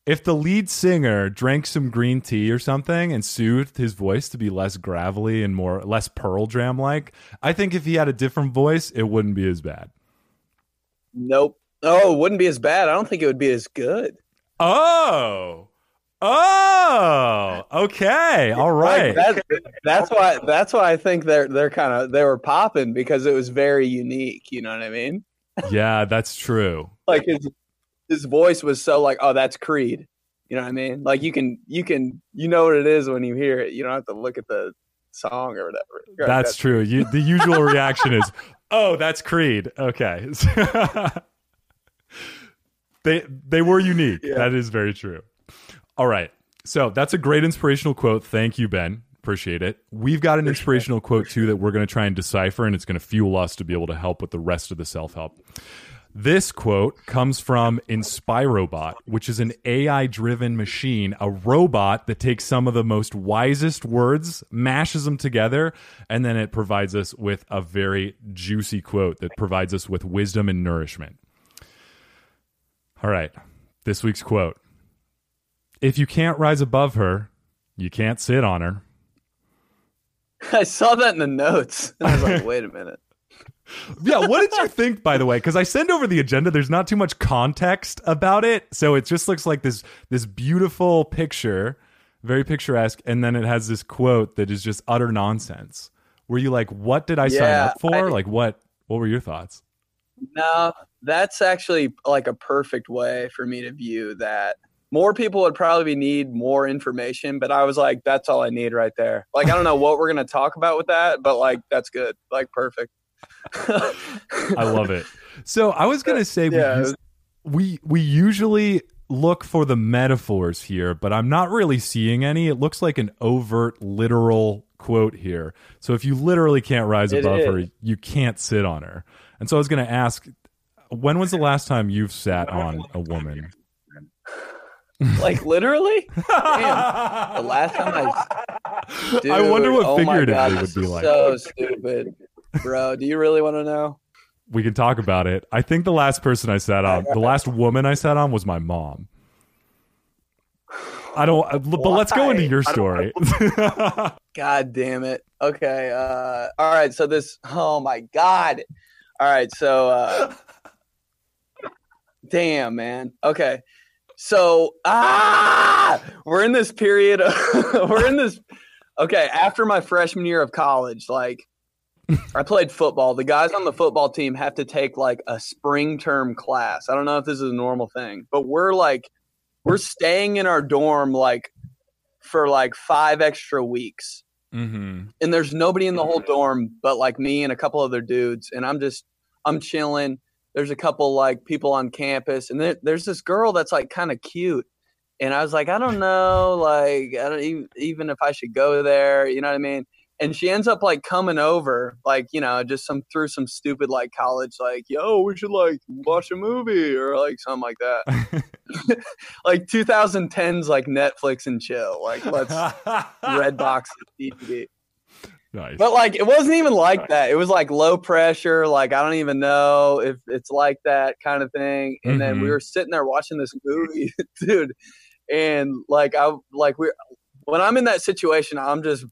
if the lead singer drank some green tea or something and soothed his voice to be less gravelly and more less Pearl Jam like, I think if he had a different voice, it wouldn't be as bad. Nope. Oh, it wouldn't be as bad. I don't think it would be as good. Oh. Oh, okay. All right. Like that, that's why. That's why I think they're they're kind of they were popping because it was very unique. You know what I mean? yeah, that's true. <laughs> Like his his voice was so like, oh, that's Creed. You know what I mean? Like you can you can you know what it is when you hear it. You don't have to look at the song or whatever. That's, that's true. You, the usual <laughs> reaction is, "Oh, that's Creed." Okay. <laughs> they they were unique. Yeah. That is very true. All right. So that's a great inspirational quote. Thank you, Ben. Appreciate it. We've got an inspirational quote too that we're going to try and decipher, and it's going to fuel us to be able to help with the rest of the self help. This quote comes from Inspirobot, which is an AI driven machine, a robot that takes some of the most wisest words, mashes them together, and then it provides us with a very juicy quote that provides us with wisdom and nourishment. All right, this week's quote if you can't rise above her, you can't sit on her. <laughs> I saw that in the notes. And <laughs> I was like, wait a minute. Yeah, what did you think, by the way? Because I send over the agenda. There's not too much context about it, so it just looks like this this beautiful picture, very picturesque, and then it has this quote that is just utter nonsense. Were you like, "What did I yeah, sign up for?" I, like, what? What were your thoughts? No, that's actually like a perfect way for me to view that more people would probably need more information, but I was like, that's all I need right there. Like, I don't know what we're going to talk about with that, but like, that's good. Like, perfect. <laughs> I love it. So I was going to say, yeah, we, we, we usually look for the metaphors here, but I'm not really seeing any. It looks like an overt, literal quote here. So if you literally can't rise it above is. her, you can't sit on her. And so I was going to ask, when was the last time you've sat on a woman? <laughs> like literally. Damn. The last time I, dude, <laughs> I wonder what oh figuratively God, would be like. So stupid, bro. Do you really want to know? We can talk about it. I think the last person I sat on, the last woman I sat on, was my mom. I don't. Uh, but let's go into your story. <laughs> God damn it. Okay. Uh, all right. So this. Oh my God. All right. So. Uh, damn, man. Okay. So ah, we're in this period. Of, <laughs> we're in this. Okay, after my freshman year of college, like <laughs> I played football. The guys on the football team have to take like a spring term class. I don't know if this is a normal thing, but we're like we're staying in our dorm like for like five extra weeks. Mm-hmm. And there's nobody in the whole dorm but like me and a couple other dudes. And I'm just I'm chilling there's a couple like people on campus, and there, there's this girl that's like kind of cute. And I was like, I don't know, like I don't even, even if I should go there, you know what I mean? And she ends up like coming over, like you know, just some through some stupid like college, like yo, we should like watch a movie or like something like that. <laughs> like 2010s, like Netflix and chill, like let's <laughs> red box DVD. Nice. But like it wasn't even like nice. that. It was like low pressure, like I don't even know if it's like that kind of thing. And mm-hmm. then we mm-hmm. were sitting there watching this movie, <laughs> dude. And like I like we when I'm in that situation, I'm just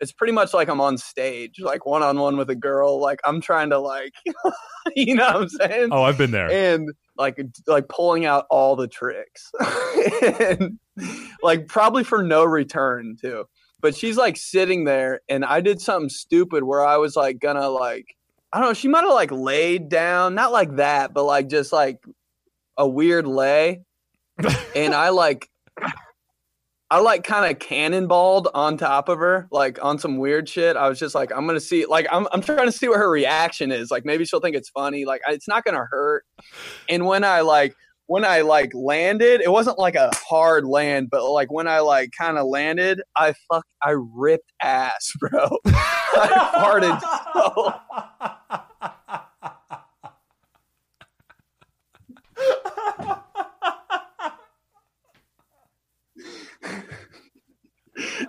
it's pretty much like I'm on stage, like one on one with a girl. Like I'm trying to like <laughs> you know what I'm saying? Oh, I've been there. And like like pulling out all the tricks. <laughs> and like probably for no return too but she's like sitting there and I did something stupid where I was like gonna like I don't know, she might have like laid down, not like that, but like just like a weird lay. <laughs> and I like I like kind of cannonballed on top of her, like on some weird shit. I was just like, I'm gonna see, like, I'm I'm trying to see what her reaction is. Like, maybe she'll think it's funny. Like, it's not gonna hurt. And when I like when I like landed, it wasn't like a hard land, but like when I like kind of landed, I fuck, I ripped ass, <laughs> bro. I farted so. <laughs>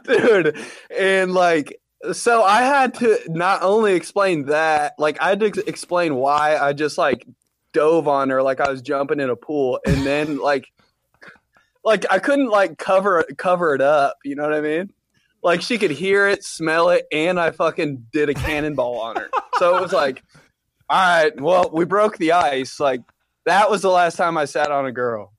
Dude, and like so I had to not only explain that, like I had to explain why I just like dove on her like I was jumping in a pool, and then <laughs> like like I couldn't like cover cover it up. You know what I mean? Like she could hear it, smell it, and I fucking did a cannonball on her. So it was like, all right, well, we broke the ice. Like that was the last time I sat on a girl.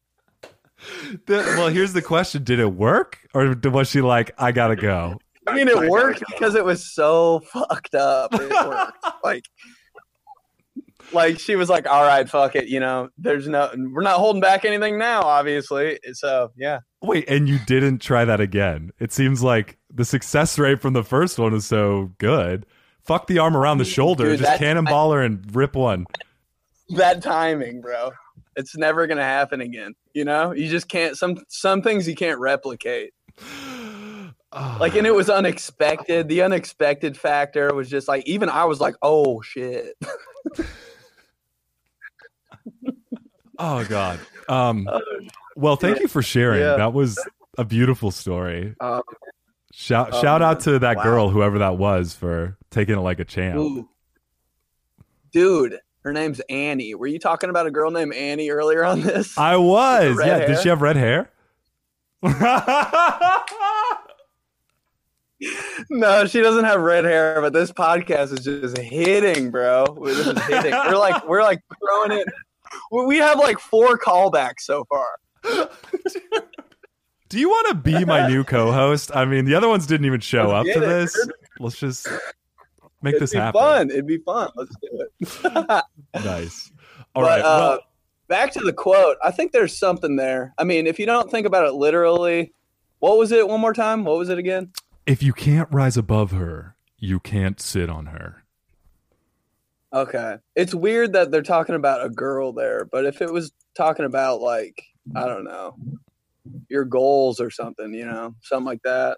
The- well, here's the question: Did it work, or was she like, "I gotta go"? I mean, it worked because it was so fucked up. It worked. <laughs> like, like she was like, "All right, fuck it." You know, there's no, we're not holding back anything now, obviously. So yeah, Wait, and you didn't try that again? It seems like the success rate from the first one is so good. Fuck the arm around the shoulder, Dude, just that's- cannonball her and rip one. that timing, bro. It's never gonna happen again. You know, you just can't. Some some things you can't replicate. <sighs> Like, and it was unexpected. The unexpected factor was just like, even I was like, "Oh shit." <laughs> Oh God. Um. Well, thank you for sharing. Yeah. That was a beautiful story. Uh, Shout Oh, shout out to that wow. girl, whoever that was, for taking it like a champ. Ooh. Dude, her name's Annie. Were you talking about a girl named Annie earlier on this? I was. Yeah. Did she have red hair? <laughs> <laughs> no, she doesn't have red hair, but this podcast is just hitting, bro. This is <laughs> hitting. We're like we're like throwing it. we- have like four callbacks so far. Do you want to be my new co-host? I mean, the other ones didn't even show up to this. Let's just make It'd this be happen. fun. It'd be fun. Let's do it. <laughs> Nice. <laughs> All but right. uh, well, back to the quote. I think there's something there. I mean, if you don't think about it literally, what was it? One more time. What was it again? if you can't rise above her, you can't sit on her. Okay. It's weird that they're talking about a girl there, but if it was talking about like, I don't know, your goals or something, you know, something like that,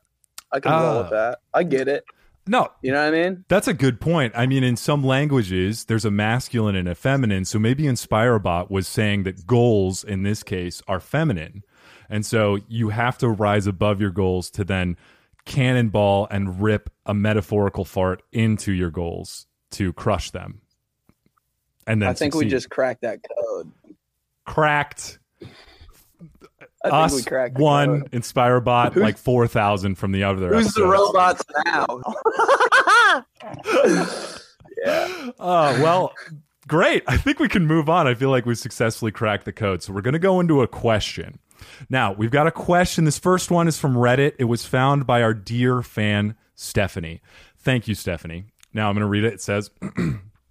I can roll Ah. with that. I get it. No, You know what I mean? That's a good point. I mean, in some languages, there's a masculine and a feminine. So maybe Inspirobot was saying that goals in this case are feminine. And so you have to rise above your goals to then cannonball and rip a metaphorical fart into your goals to crush them. And then I think we just cracked that code. cracked I us think we cracked the one, code. Inspirobot Who's- like 4,000 from the other Who's the robots now? <laughs> yeah. Oh, well, great. I think we can move on. I feel like we've successfully cracked the code. So we're going to go into a question. Now, we've got a question. This first one is from Reddit. It was found by our dear fan, Stephanie. Thank you, Stephanie. Now I'm going to read it. It says,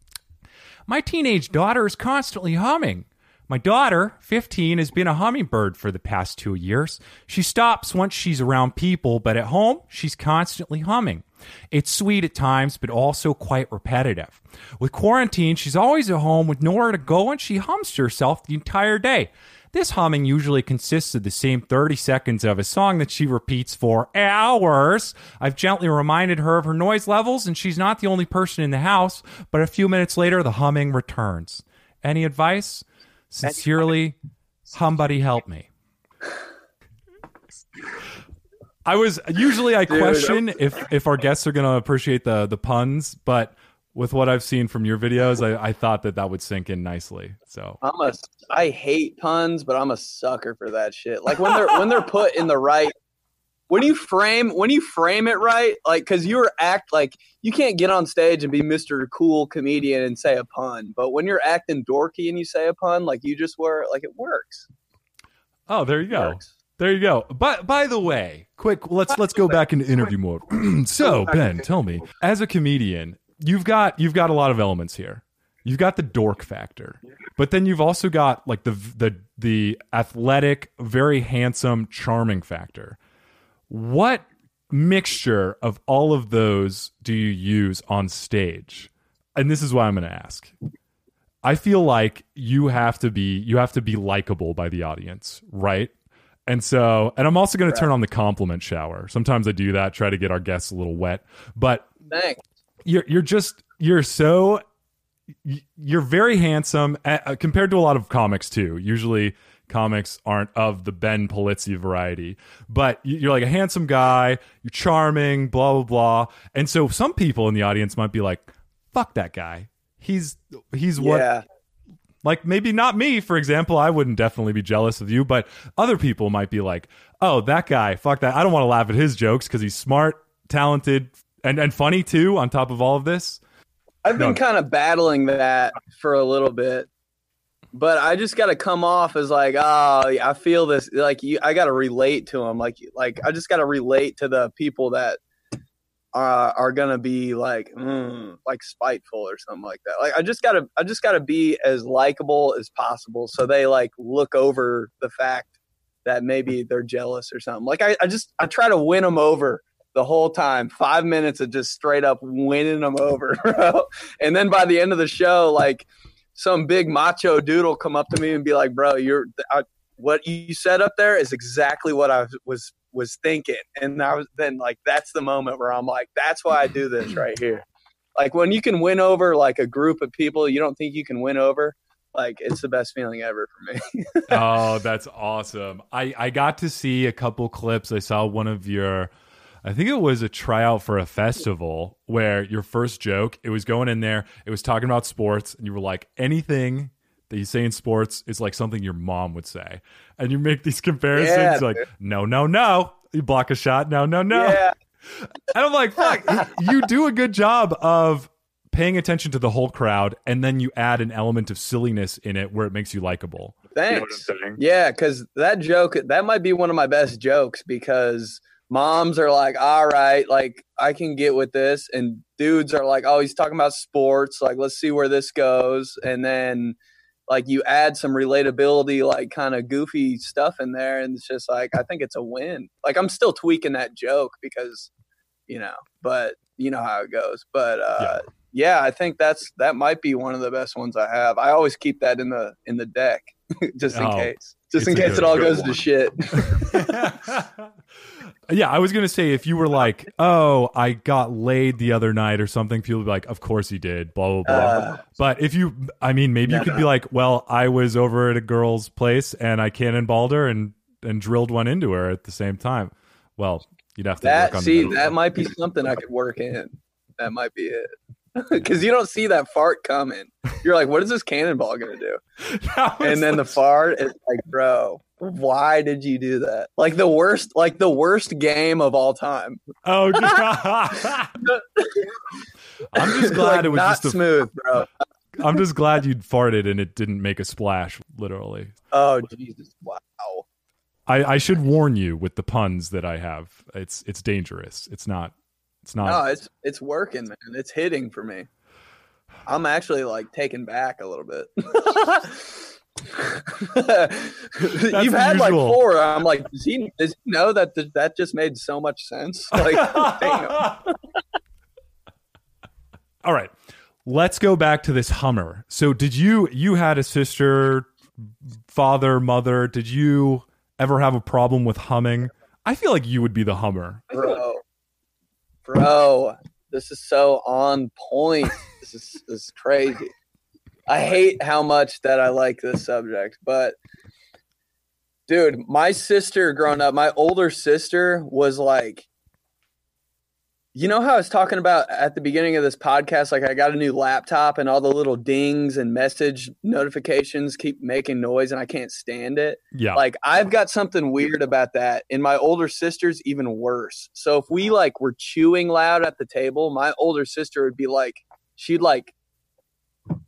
<clears throat> My teenage daughter is constantly humming. My daughter, 15, has been a hummingbird for the past two years. She stops once she's around people, but at home, she's constantly humming. It's sweet at times, but also quite repetitive. With quarantine, she's always at home with nowhere to go, and she hums to herself the entire day. This humming usually consists of the same 30 seconds of a song that she repeats for hours. I've gently reminded her of her noise levels, and she's not the only person in the house, but a few minutes later, the humming returns. Any advice? Sincerely, somebody help me. I was usually I question if if our guests are going to appreciate the the puns, but with what I've seen from your videos, I, I thought that that would sink in nicely. So I'm a I hate puns, but I'm a sucker for that shit. Like when they're when they're put in the right when you frame when you frame it right, like because you're act like you can't get on stage and be Mr. Cool comedian and say a pun, but when you're acting dorky and you say a pun, like you just were, like it works. oh, there you It go. works. There you go. But by the way, quick, let's let's go back into interview mode. <clears throat> so, Ben, tell me, as a comedian, you've got you've got a lot of elements here. You've got the dork factor, but then you've also got like the the the athletic, very handsome, charming factor. What mixture of all of those do you use on stage? And this is why I'm going to ask. I feel like you have to be you have to be likable by the audience, right? And so, and I'm also going to turn on the compliment shower. Sometimes I do that, try to get our guests a little wet. But Thanks. you're you're just you're so you're very handsome uh, compared to a lot of comics too. Usually comics aren't of the Ben Polizzi variety, but you- you're like a handsome guy, you're charming, blah blah blah. And so some people in the audience might be like, "Fuck that guy. He's he's what Yeah. Like maybe not me, for example. I wouldn't definitely be jealous of you, but other people might be like, "Oh, that guy, fuck that. I don't want to laugh at his jokes because he's smart, talented, and and funny too. On top of all of this, I've been kind of battling that for a little bit, but I just got to come off as like, oh, I feel this. Like you, I got to relate to them. Like, like I just got to relate to the people that are are gonna be like, mm, like spiteful or something like that. Like, I just gotta, I just gotta be as likable as possible, so they like look over the fact that maybe they're jealous or something. Like, I, I just, I try to win them over the whole time. Five minutes of just straight up winning them over, <laughs> bro. And then by the end of the show, like some big macho dude will come up to me and be like, "Bro, you're I, what you said up there is exactly what I was was thinking." And I was then like, that's the moment where I'm like, "That's why I do this right here." Like when you can win over like a group of people you don't think you can win over, like it's the best feeling ever for me. <laughs> oh, that's awesome. I, I got to see a couple clips. I saw one of your, I think it was a tryout for a festival where your first joke, it was going in there, it was talking about sports, and you were like, anything that you say in sports is like something your mom would say. And you make these comparisons Yeah, like, no, no, no. You block a shot, no, no, no. Yeah, <laughs> And I'm like, fuck, you do a good job of paying attention to the whole crowd, and then you add an element of silliness in it where it makes you likable. thanks. saying? Yeah, because that joke that might be one of my best jokes because moms are like, all right, like I can get with this, and dudes are like, oh, he's talking about sports, like let's see where this goes, and then like you add some relatability, like kind of goofy stuff in there, and it's just like I think it's a win. Like I'm still tweaking that joke because you know, but you know how it goes. But uh, yeah. I think that's that might be one of the best ones I have. I always keep that in the in the deck <laughs> just in Oh, case. Just in case good- it all goes one. to shit. <laughs> yeah, I was gonna say if you were like, "Oh, I got laid the other night" or something, people would be like, "Of course you did." Blah blah blah. Uh, but if you, I mean, maybe you No, could be like, "Well, I was over at a girl's place and I cannonballed her and and drilled one into her at the same time." Well, you'd have to work on see, the that might be something I could work in. That might be it. <laughs> Because you don't see that fart coming. You're like, what is this cannonball gonna do? <laughs> And then the fart is like, bro, why did you do that? Like the worst, like the worst game of all time. oh, <laughs> God. I'm just glad Like, it was not just a. smooth, bro. I'm just glad you'd farted and it didn't make a splash. Literally, Oh Jesus! Wow. I, I should warn you with the puns that I have. It's it's dangerous. It's not. It's not. No, it's it's working, man. It's hitting for me. I'm actually like taken back a little bit. <laughs> You've had like four. I'm like, does he does he know that th- that just made so much sense? <laughs> Like. <laughs> All right. Let's go back to this Hummer. So did you you had a sister, father, mother, did you ever have a problem with humming? I feel like you would be the Hummer. bro, bro, this is so on point. This is this is crazy. I hate how much that I like this subject, but dude, my sister growing up, my older sister was like, you know how I was talking about at the beginning of this podcast, like I got a new laptop and all the little dings and message notifications keep making noise and I can't stand it Yeah. like I've got something weird about that. And my older sister's even worse. So if we like were chewing loud at the table, my older sister would be like, she'd like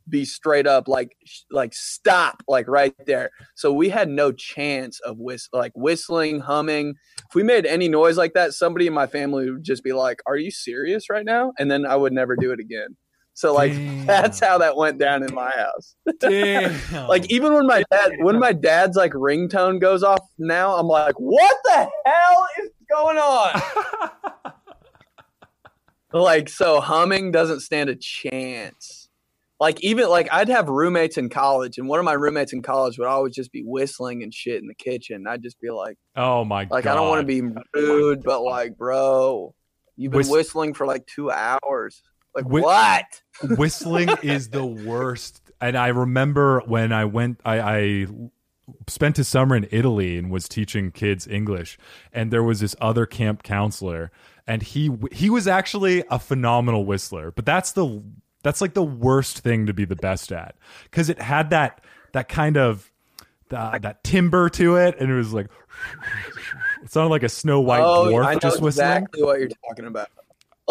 be straight up like like stop like right there. So we had no chance of whist- like whistling, humming. If we made any noise like that, somebody in my family would just be like, "Are you serious right now?" And then I would never do it again. So like <laughs> Damn. that's how that went down in my house. <laughs> Like even when my dad when my dad's like ringtone goes off now, I'm like, what the hell is going on? <laughs> like so humming doesn't stand a chance. Like even like I'd have roommates in college and one of my roommates in college would always just be whistling and shit in the kitchen. I'd just be like oh my like god. Like I don't want to be rude, but like, bro, you've been Whist- whistling for like two hours. Like Whi- what? <laughs> whistling is the worst. And I remember when I went, I, I spent a summer in Italy and was teaching kids English, and there was this other camp counselor, and he he was actually a phenomenal whistler. But that's the That's like the worst thing to be the best at because it had that that kind of uh, that timbre to it, and it was like it sounded like a Snow White oh, dwarf I know just whistling. exactly what you're talking about.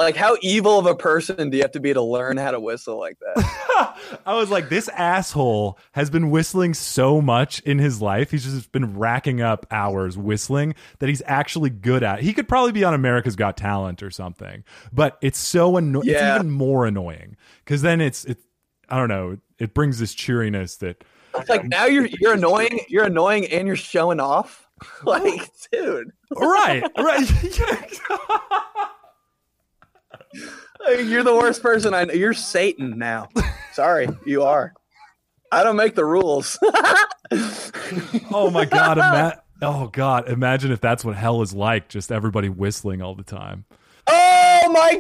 Like, how evil of a person do you have to be to learn how to whistle like that? <laughs> I was like, this asshole has been whistling so much in his life. He's just been racking up hours whistling that he's actually good at. He could probably be on America's Got Talent or something. But it's so annoying. Yeah. It's even more annoying because then it's it. I don't know. It brings this cheeriness that It's like now you're you're annoying, you're annoying, and you're showing off. <laughs> Like, dude, right, right. <laughs> you're the worst person I know. You're Satan now. Sorry, you are. I don't make the rules. <laughs> oh my god! Ima- oh god! Imagine if that's what hell is like. Just everybody whistling all the time. oh my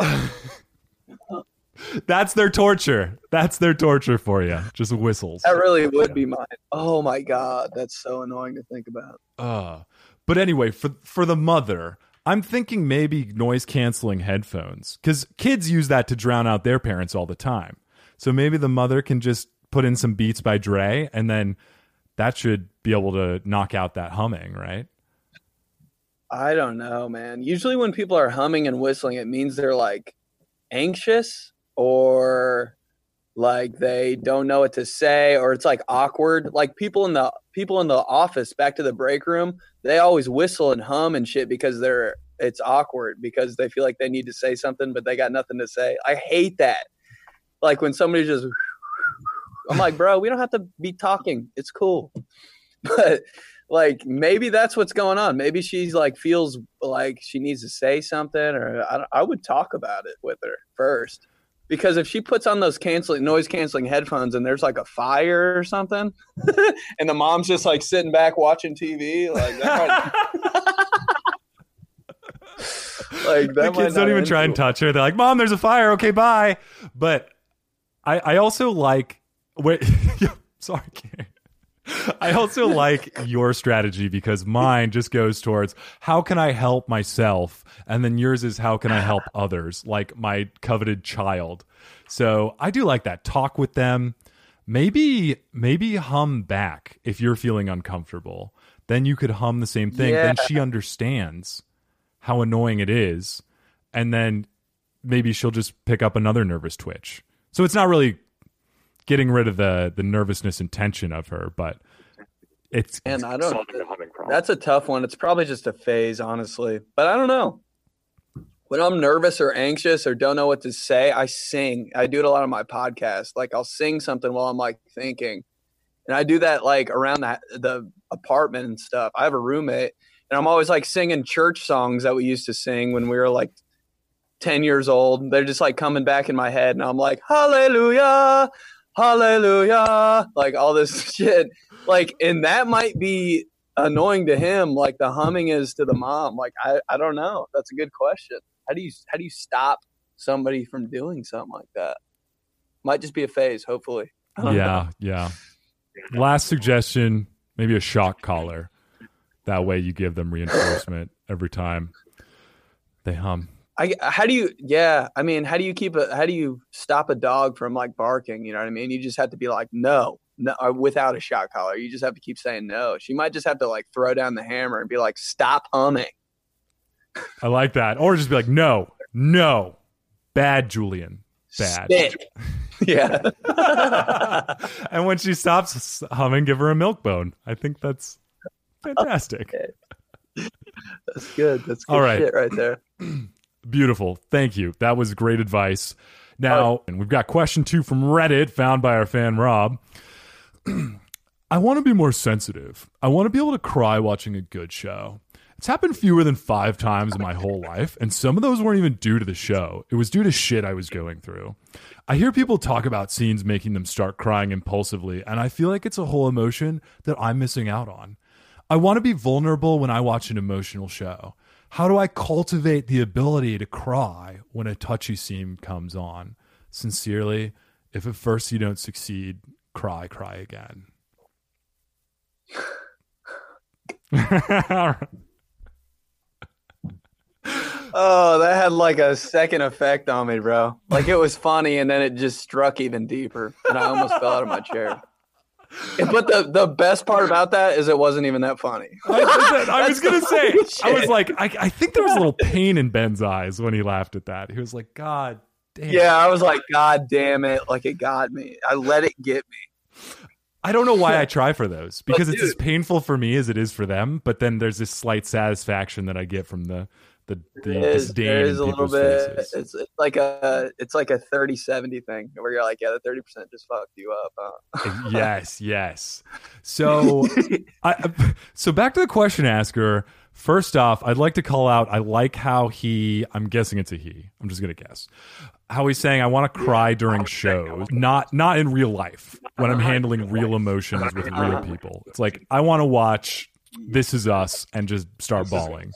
god! <laughs> That's their torture. That's their torture for you. Just whistles. That really would be mine. Oh my god, that's so annoying to think about. Uh, but anyway, for for the mother, I'm thinking maybe noise canceling headphones because kids use that to drown out their parents all the time. So maybe the mother can just put in some beats by Dre, and then that should be able to knock out that humming, right? I don't know, man. Usually when people are humming and whistling, it means they're like anxious or like they don't know what to say or it's like awkward. Like people in the people in the office back to the break room, they always whistle and hum and shit because they're it's awkward because they feel like they need to say something but they got nothing to say. I hate that. Like when somebody just I'm like, "Bro, we don't have to be talking. It's cool." <laughs> But like maybe that's what's going on. Maybe she's like feels like she needs to say something, or I, I would talk about it with her first. Because if she puts on those canceling noise canceling headphones and there's like a fire or something, <laughs> and the mom's just like sitting back watching TV, like that might, <laughs> like that the kids don't even try and touch her. They're like, "Mom, there's a fire. Okay, bye." But I, I also like. Wait, <laughs> sorry, Karen. I also like your strategy because mine just goes towards how can I help myself, and then yours is how can I help others, like my coveted child. So I do like that. Talk with them. Maybe maybe hum back if you're feeling uncomfortable. Then you could hum the same thing. Then she understands how annoying it is, and then maybe she'll just pick up another nervous twitch. So it's not really getting rid of the the nervousness and tension of her, but it's And I don't. solving the humming problem. That's a tough one. It's probably just a phase, honestly. But I don't know. When I'm nervous or anxious or don't know what to say, I sing. I do it a lot on my podcast. Like I'll sing something while I'm like thinking. And I do that like around the the apartment and stuff. I have a roommate and I'm always like singing church songs that we used to sing when we were like 10 years old. They're just like coming back in my head and I'm like, "Hallelujah! Hallelujah!" Like all this <laughs> shit. Like and that might be annoying to him like the humming is to the mom like i i don't know that's a good question how do you how do you stop somebody from doing something like that might just be a phase hopefully don't <laughs> know. yeah, yeah. Last suggestion, maybe a shock collar. That way you give them reinforcement every time they hum. I, uh, how do you yeah i mean how do you keep a how do you stop a dog from like barking you know what i mean you just have to be like no no uh, without a shot collar you just have to keep saying no she might just have to like throw down the hammer and be like stop humming <laughs> I like that. Or just be like, no, no, bad, Julian, bad. Spit. <laughs> yeah <laughs> and when she stops humming, give her a milk bone. I think that's fantastic. that's good that's good All right. shit right there <clears throat> Beautiful. Thank you. That was great advice. Now, and we've got question two from Reddit found by our fan Rob. <clears throat> I want to be more sensitive. I want to be able to cry watching a good show. It's happened fewer than five times in my whole life, and some of those weren't even due to the show. It was due to shit I was going through. I hear people talk about scenes making them start crying impulsively, and I feel like it's a whole emotion that I'm missing out on. I want to be vulnerable when I watch an emotional show. How do I cultivate the ability to cry when a touchy scene comes on? Sincerely, if at first you don't succeed, cry, cry again. Oh, that had like a second effect on me, bro. Like it was funny, and then it just struck even deeper, and I almost fell out of my chair. <laughs> But the the best part about that is it wasn't even that funny. <laughs> I, I was gonna say, funny I was like, I, I think there was a little pain in Ben's eyes when he laughed at that. He was like, God damn. Yeah, I was like, God damn it! Like it got me. I let it get me. I don't know why I try for those <laughs> because it's as painful for me as it is for them. But then there's this slight satisfaction that I get from the the, the There is, disdain there in a little bit. faces. It's, it's like a it's like a 30-70 thing where you're like, yeah, the thirty percent just fucked you up. Huh? Eh, <laughs> yes, yes. So, I, uh, <laughs> so back to the question asker. First off, I'd like to call out. I like how he. I'm guessing it's a he. I'm just gonna guess. How he's saying, "I want to cry during shows, not not in real life when I'm uh-huh. handling real emotions with real uh-huh. people. It's like I want to watch This Is Us and just start bawling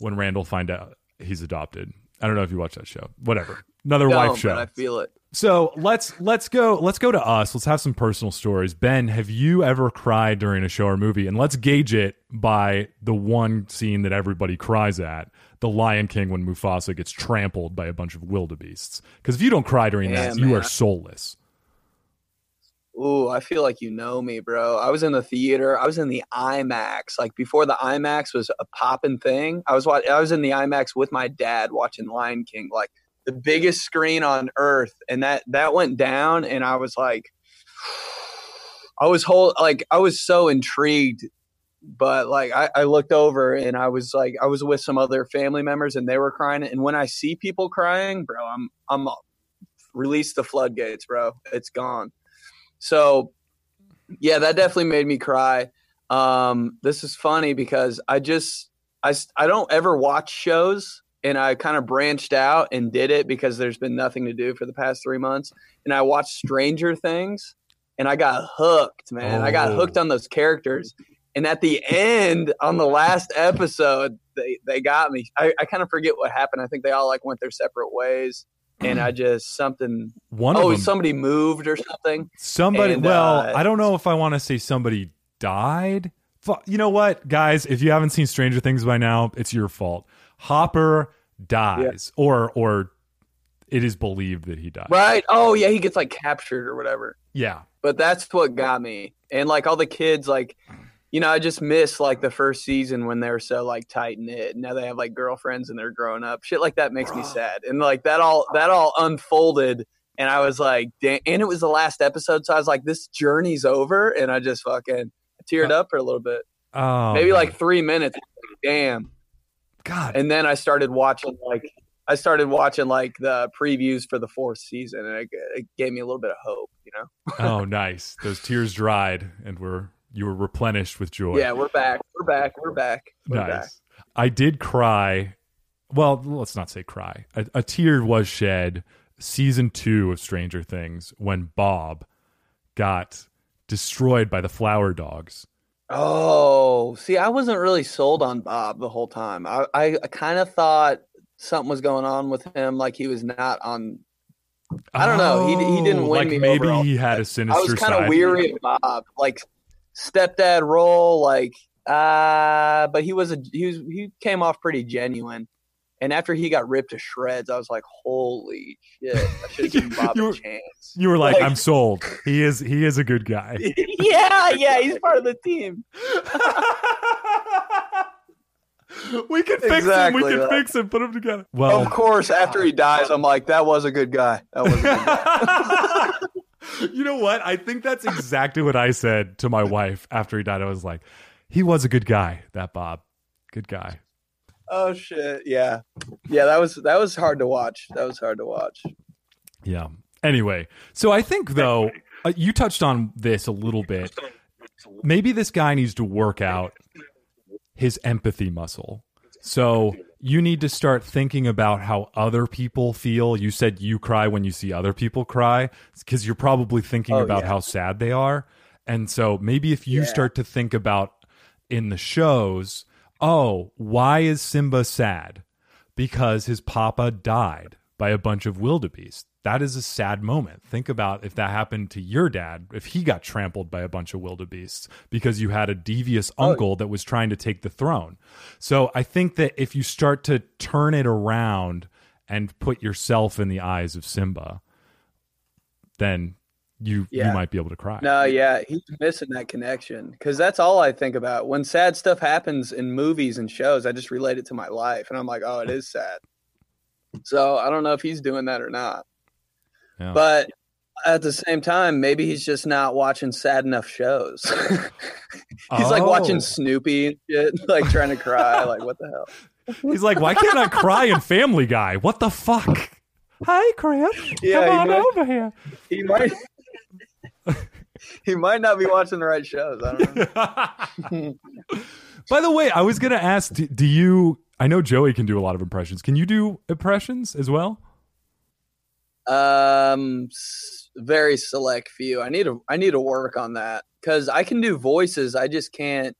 when Randall find out he's adopted. I don't know if you watch that show. Whatever. Another No, wife show. I feel it. So let's let's go let's go to us. Let's have some personal stories. Ben, have you ever cried during a show or movie? And let's gauge it by the one scene that everybody cries at: the Lion King when Mufasa gets trampled by a bunch of wildebeests. Because if you don't cry during that, you are soulless. Ooh, I feel like you know me, bro. I was in the theater. I was in the IMAX. Like before the IMAX was a poppin' thing. I was wa- I was in the IMAX with my dad watching Lion King, like the biggest screen on earth. And that that went down, and I was like, <sighs> I was whole like I was so intrigued. But like I, I looked over and I was like I was with some other family members and they were crying. And when I see people crying, bro, I'm I'm release the floodgates, bro. It's gone. So, yeah, that definitely made me cry. Um, this is funny because I just I I don't ever watch shows, and I kind of branched out and did it because there's been nothing to do for the past three months, and I watched Stranger Things, and I got hooked, man. I got Oh. hooked on those characters. And at the end, on the last episode, they, they got me. I, I kind of forget what happened. I think they all like went their separate ways, and I <clears throat> just something One oh, somebody moved or something. somebody. and, well, uh, I don't know if I want to say somebody died. You know what, guys? If you haven't seen Stranger Things by now, it's your fault. Hopper dies, or or it is believed that he died. Right? Oh yeah, he gets like captured or whatever. Yeah. But that's what got me. And like all the kids, like you know, I just miss like the first season when they were so like tight knit. Now they have like girlfriends and they're growing up. Shit like that makes me sad. And like that all that all unfolded. And I was like, damn. And it was the last episode, so I was like, this journey's over. And I just fucking teared up for a little bit, Oh, maybe man. like three minutes. Damn. God. and then I started watching like I started watching like the previews for the fourth season, and it, it gave me a little bit of hope. You know? oh, nice. Those tears dried, and were you were replenished with joy. Yeah, we're back. We're back. We're back. We're nice. back. I did cry. Well, let's not say cry. A, a tear was shed. Season two of Stranger Things when Bob got destroyed by the flower dogs. Oh, see, I wasn't really sold on Bob the whole time. I I, kind of thought something was going on with him, like he was not on. I don't know. He- he didn't Oh, win like me maybe overall. he had a sinister I was kind of weary of Bob, like stepdad role, like uh, but he was a he was he came off pretty genuine. And after he got ripped to shreds, I was like, "Holy shit! I <laughs> should have given Bob You a were- chance." You were like, Like- I'm sold. He is. He is a good guy. <laughs> yeah, yeah, he's part of the team. <laughs> we can fix him. We can that. fix him. Put him together. Well, of course, after he dies, I'm like, "That was a good guy. That was a good guy." <laughs> you know what? I think that's exactly what I said to my wife after he died. I was like, he was a good guy, that Bob. Good guy. oh shit! Yeah, yeah. That was that was hard to watch. That was hard to watch. Yeah. Anyway, so I think though uh, you touched on this a little bit. Maybe this guy needs to work out his empathy muscle. So you need to start thinking about how other people feel. You said you cry when you see other people cry because you're probably thinking Oh, about yeah. how sad they are. And so maybe if you Yeah. start to think about in the shows, oh, why is Simba sad? Because his papa died. by a bunch of wildebeest. That is a sad moment. Think about if that happened to your dad, if he got trampled by a bunch of wildebeests because you had a devious oh. uncle that was trying to take the throne. So I think that if you start to turn it around and put yourself in the eyes of Simba, then you you might be able to cry. No, yeah, he's missing that connection because that's all I think about. When sad stuff happens in movies and shows, I just relate it to my life, and I'm like, oh, it is sad. So I don't know if he's doing that or not. Yeah. But at the same time, maybe he's just not watching sad enough shows. <laughs> he's like Oh. watching Snoopy and shit, <laughs> like trying to cry. like, what the hell? He's like, why can't I cry in Family Guy? What the fuck? Hi, Chris, Yeah, come on might- over here. He might. <laughs> he might not be watching the right shows. I don't know. By the way, I was gonna ask, do, do you? I know Joey can do a lot of impressions. Can you do impressions as well? Um, very select few. I need to I need to work on that because I can do voices. I just can't.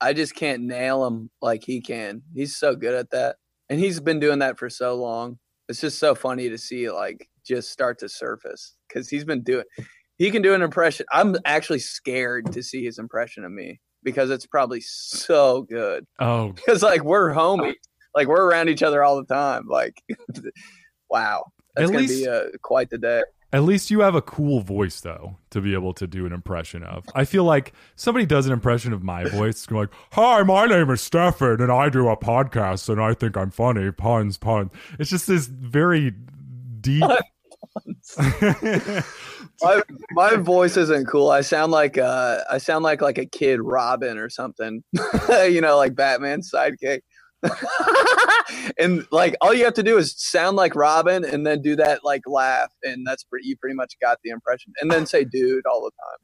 I just can't nail them like he can. He's so good at that, and he's been doing that for so long. It's just so funny to see like just start to surface because he's been doing. He can do an impression. I'm actually scared to see his impression of me because it's probably so good Oh, <laughs> because like we're homies, like we're around each other all the time. Like, <laughs> wow, that's At gonna least- be uh, quite the day. at least you have a cool voice though to be able to do an impression of. I feel like somebody does an impression of my voice, like, "Hi, my name is Stefan, and I do a podcast, and I think I'm funny." Puns, puns. It's just this very deep. <laughs> My, my voice isn't cool. I sound like uh, I sound like like a kid Robin or something. <laughs> you know, like Batman's sidekick. <laughs> and like all you have to do is sound like Robin and then do that like laugh and that's pretty you pretty much got the impression. And then say dude all the time.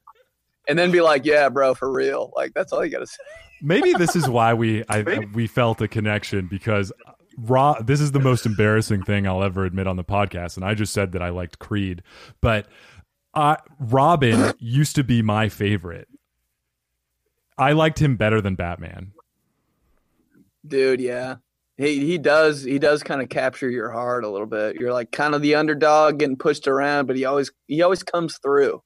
And then be like, "Yeah, bro, for real." Like that's all you got to <laughs> say. Maybe this is why we I, we felt a connection because Ra, this is the most embarrassing thing I'll ever admit on the podcast, and I just said that I liked Creed, but uh, Robin used to be my favorite. I liked him better than Batman. Dude, yeah. He he does he does kind of capture your heart a little bit. You're like kind of the underdog getting pushed around, but he always he always comes through.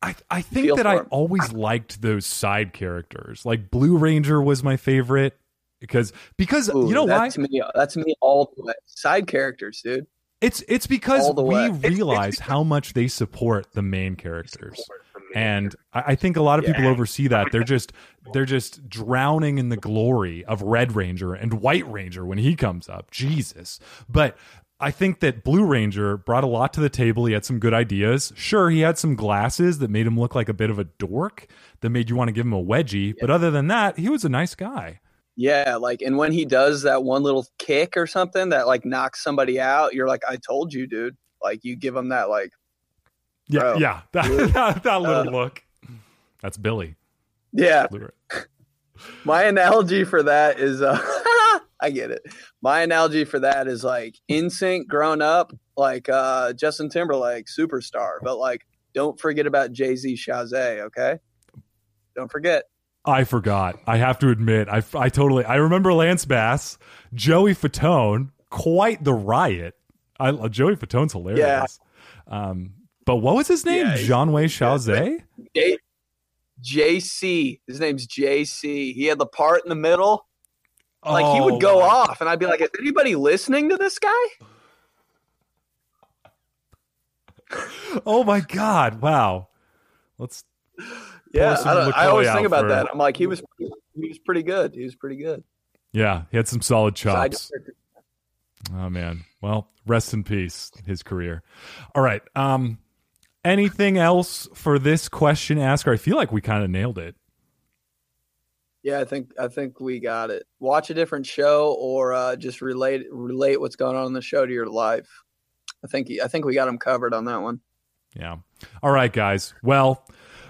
I, I think Feel that I him. always liked those side characters. Like Blue Ranger was my favorite because because Ooh, you know why? that's me that's me all the way. Side characters, dude. It's it's because we way. It's- <laughs> it's realize how much they support the main characters. And I, I think a lot of people oversee that. They're just they're just drowning in the glory of Red Ranger and White Ranger when he comes up. Jesus. But I think that Blue Ranger brought a lot to the table. He had some good ideas. Sure, he had some glasses that made him look like a bit of a dork that made you want to give him a wedgie. But other than that, he was a nice guy. Yeah, like and when he does that one little kick or something that like knocks somebody out, you're like, I told you, dude. Like you give him that like Yeah, Bro. yeah. <laughs> That, that, that little look. That's Billy. yeah. My analogy for that is uh <laughs> I get it. My analogy for that is like NSYNC grown up, like uh Justin Timberlake, superstar, but like don't forget about JC Chasez, okay? Don't forget. I forgot. I have to admit, I, I totally. I remember Lance Bass, Joey Fatone, quite the riot. I Joey Fatone's hilarious. Um, but what was his name? Yeah, John Way. J- JC. His name's JC. He had the part in the middle. Like he would go Oh, off and I'd be like, is anybody listening to this guy? Oh my God! Wow. Let's. Yeah, I, I always think about for- that. I'm like, he was he was pretty good. He was pretty good. Yeah, he had some solid chops. Oh man. Well, rest in peace, his career. All right. Um, anything else for this question asker? I feel like we kind of nailed it. Yeah, I think I think we got it. Watch a different show or uh, just relate relate what's going on in the show to your life. I think I think we got them covered on that one. Yeah. All right, guys. Well,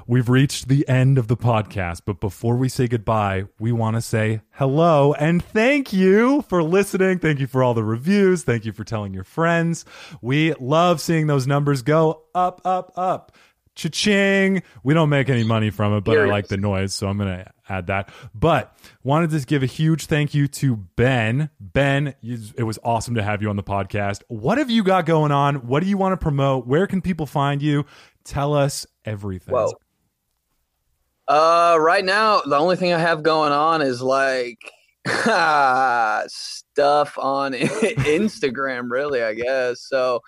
we've reached the end of the podcast, but before we say goodbye, we want to say hello and thank you for listening. Thank you for all the reviews. Thank you for telling your friends. We love seeing those numbers go up, up, up. Cha-ching! We don't make any money from it, but I like the noise, so I'm gonna add that. But wanted to give a huge thank you to Ben. Ben, it was awesome to have you on the podcast. What have you got going on? What do you want to promote? Where can people find you? Tell us everything. Whoa. Uh, right now, the only thing I have going on is like <laughs> stuff on <laughs> Instagram, really, I guess. So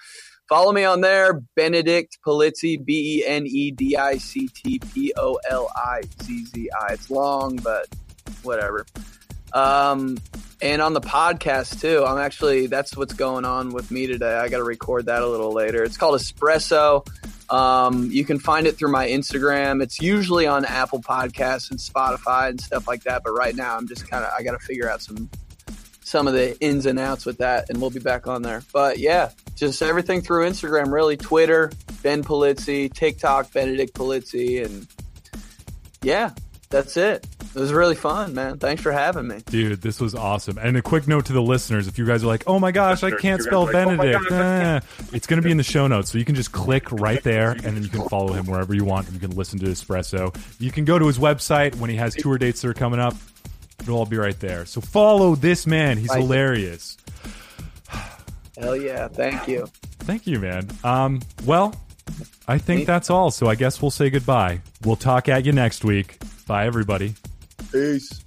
follow me on there, Benedict Polizzi, B E N E D I C T P O L I Z Z I. It's long, but whatever. Um, and on the podcast too. I'm actually that's what's going on with me today. I got to record that a little later. It's called Espresso. Um, you can find it through my Instagram. It's usually on Apple Podcasts and Spotify and stuff like that. But right now, I'm just kind of I got to figure out some some of the ins and outs with that, and we'll be back on there. But yeah, just everything through Instagram, really. Twitter, Ben Polizzi, TikTok, Benedict Polizzi, and yeah, that's it. It was really fun, man. Thanks for having me. Dude, this was awesome. And a quick note to the listeners if you guys are like, oh my gosh, I can't spell Benedict, eh, <laughs> it's going to be in the show notes. So you can just click right there and then you can follow him wherever you want and you can listen to Espresso. You can go to his website when he has tour dates that are coming up. It'll all be right there. So follow this man. He's Right. hilarious. Hell yeah, thank you. Thank you, man. Um, well, I think that's all. So I guess we'll say goodbye. We'll talk at you next week. Bye, everybody. Peace.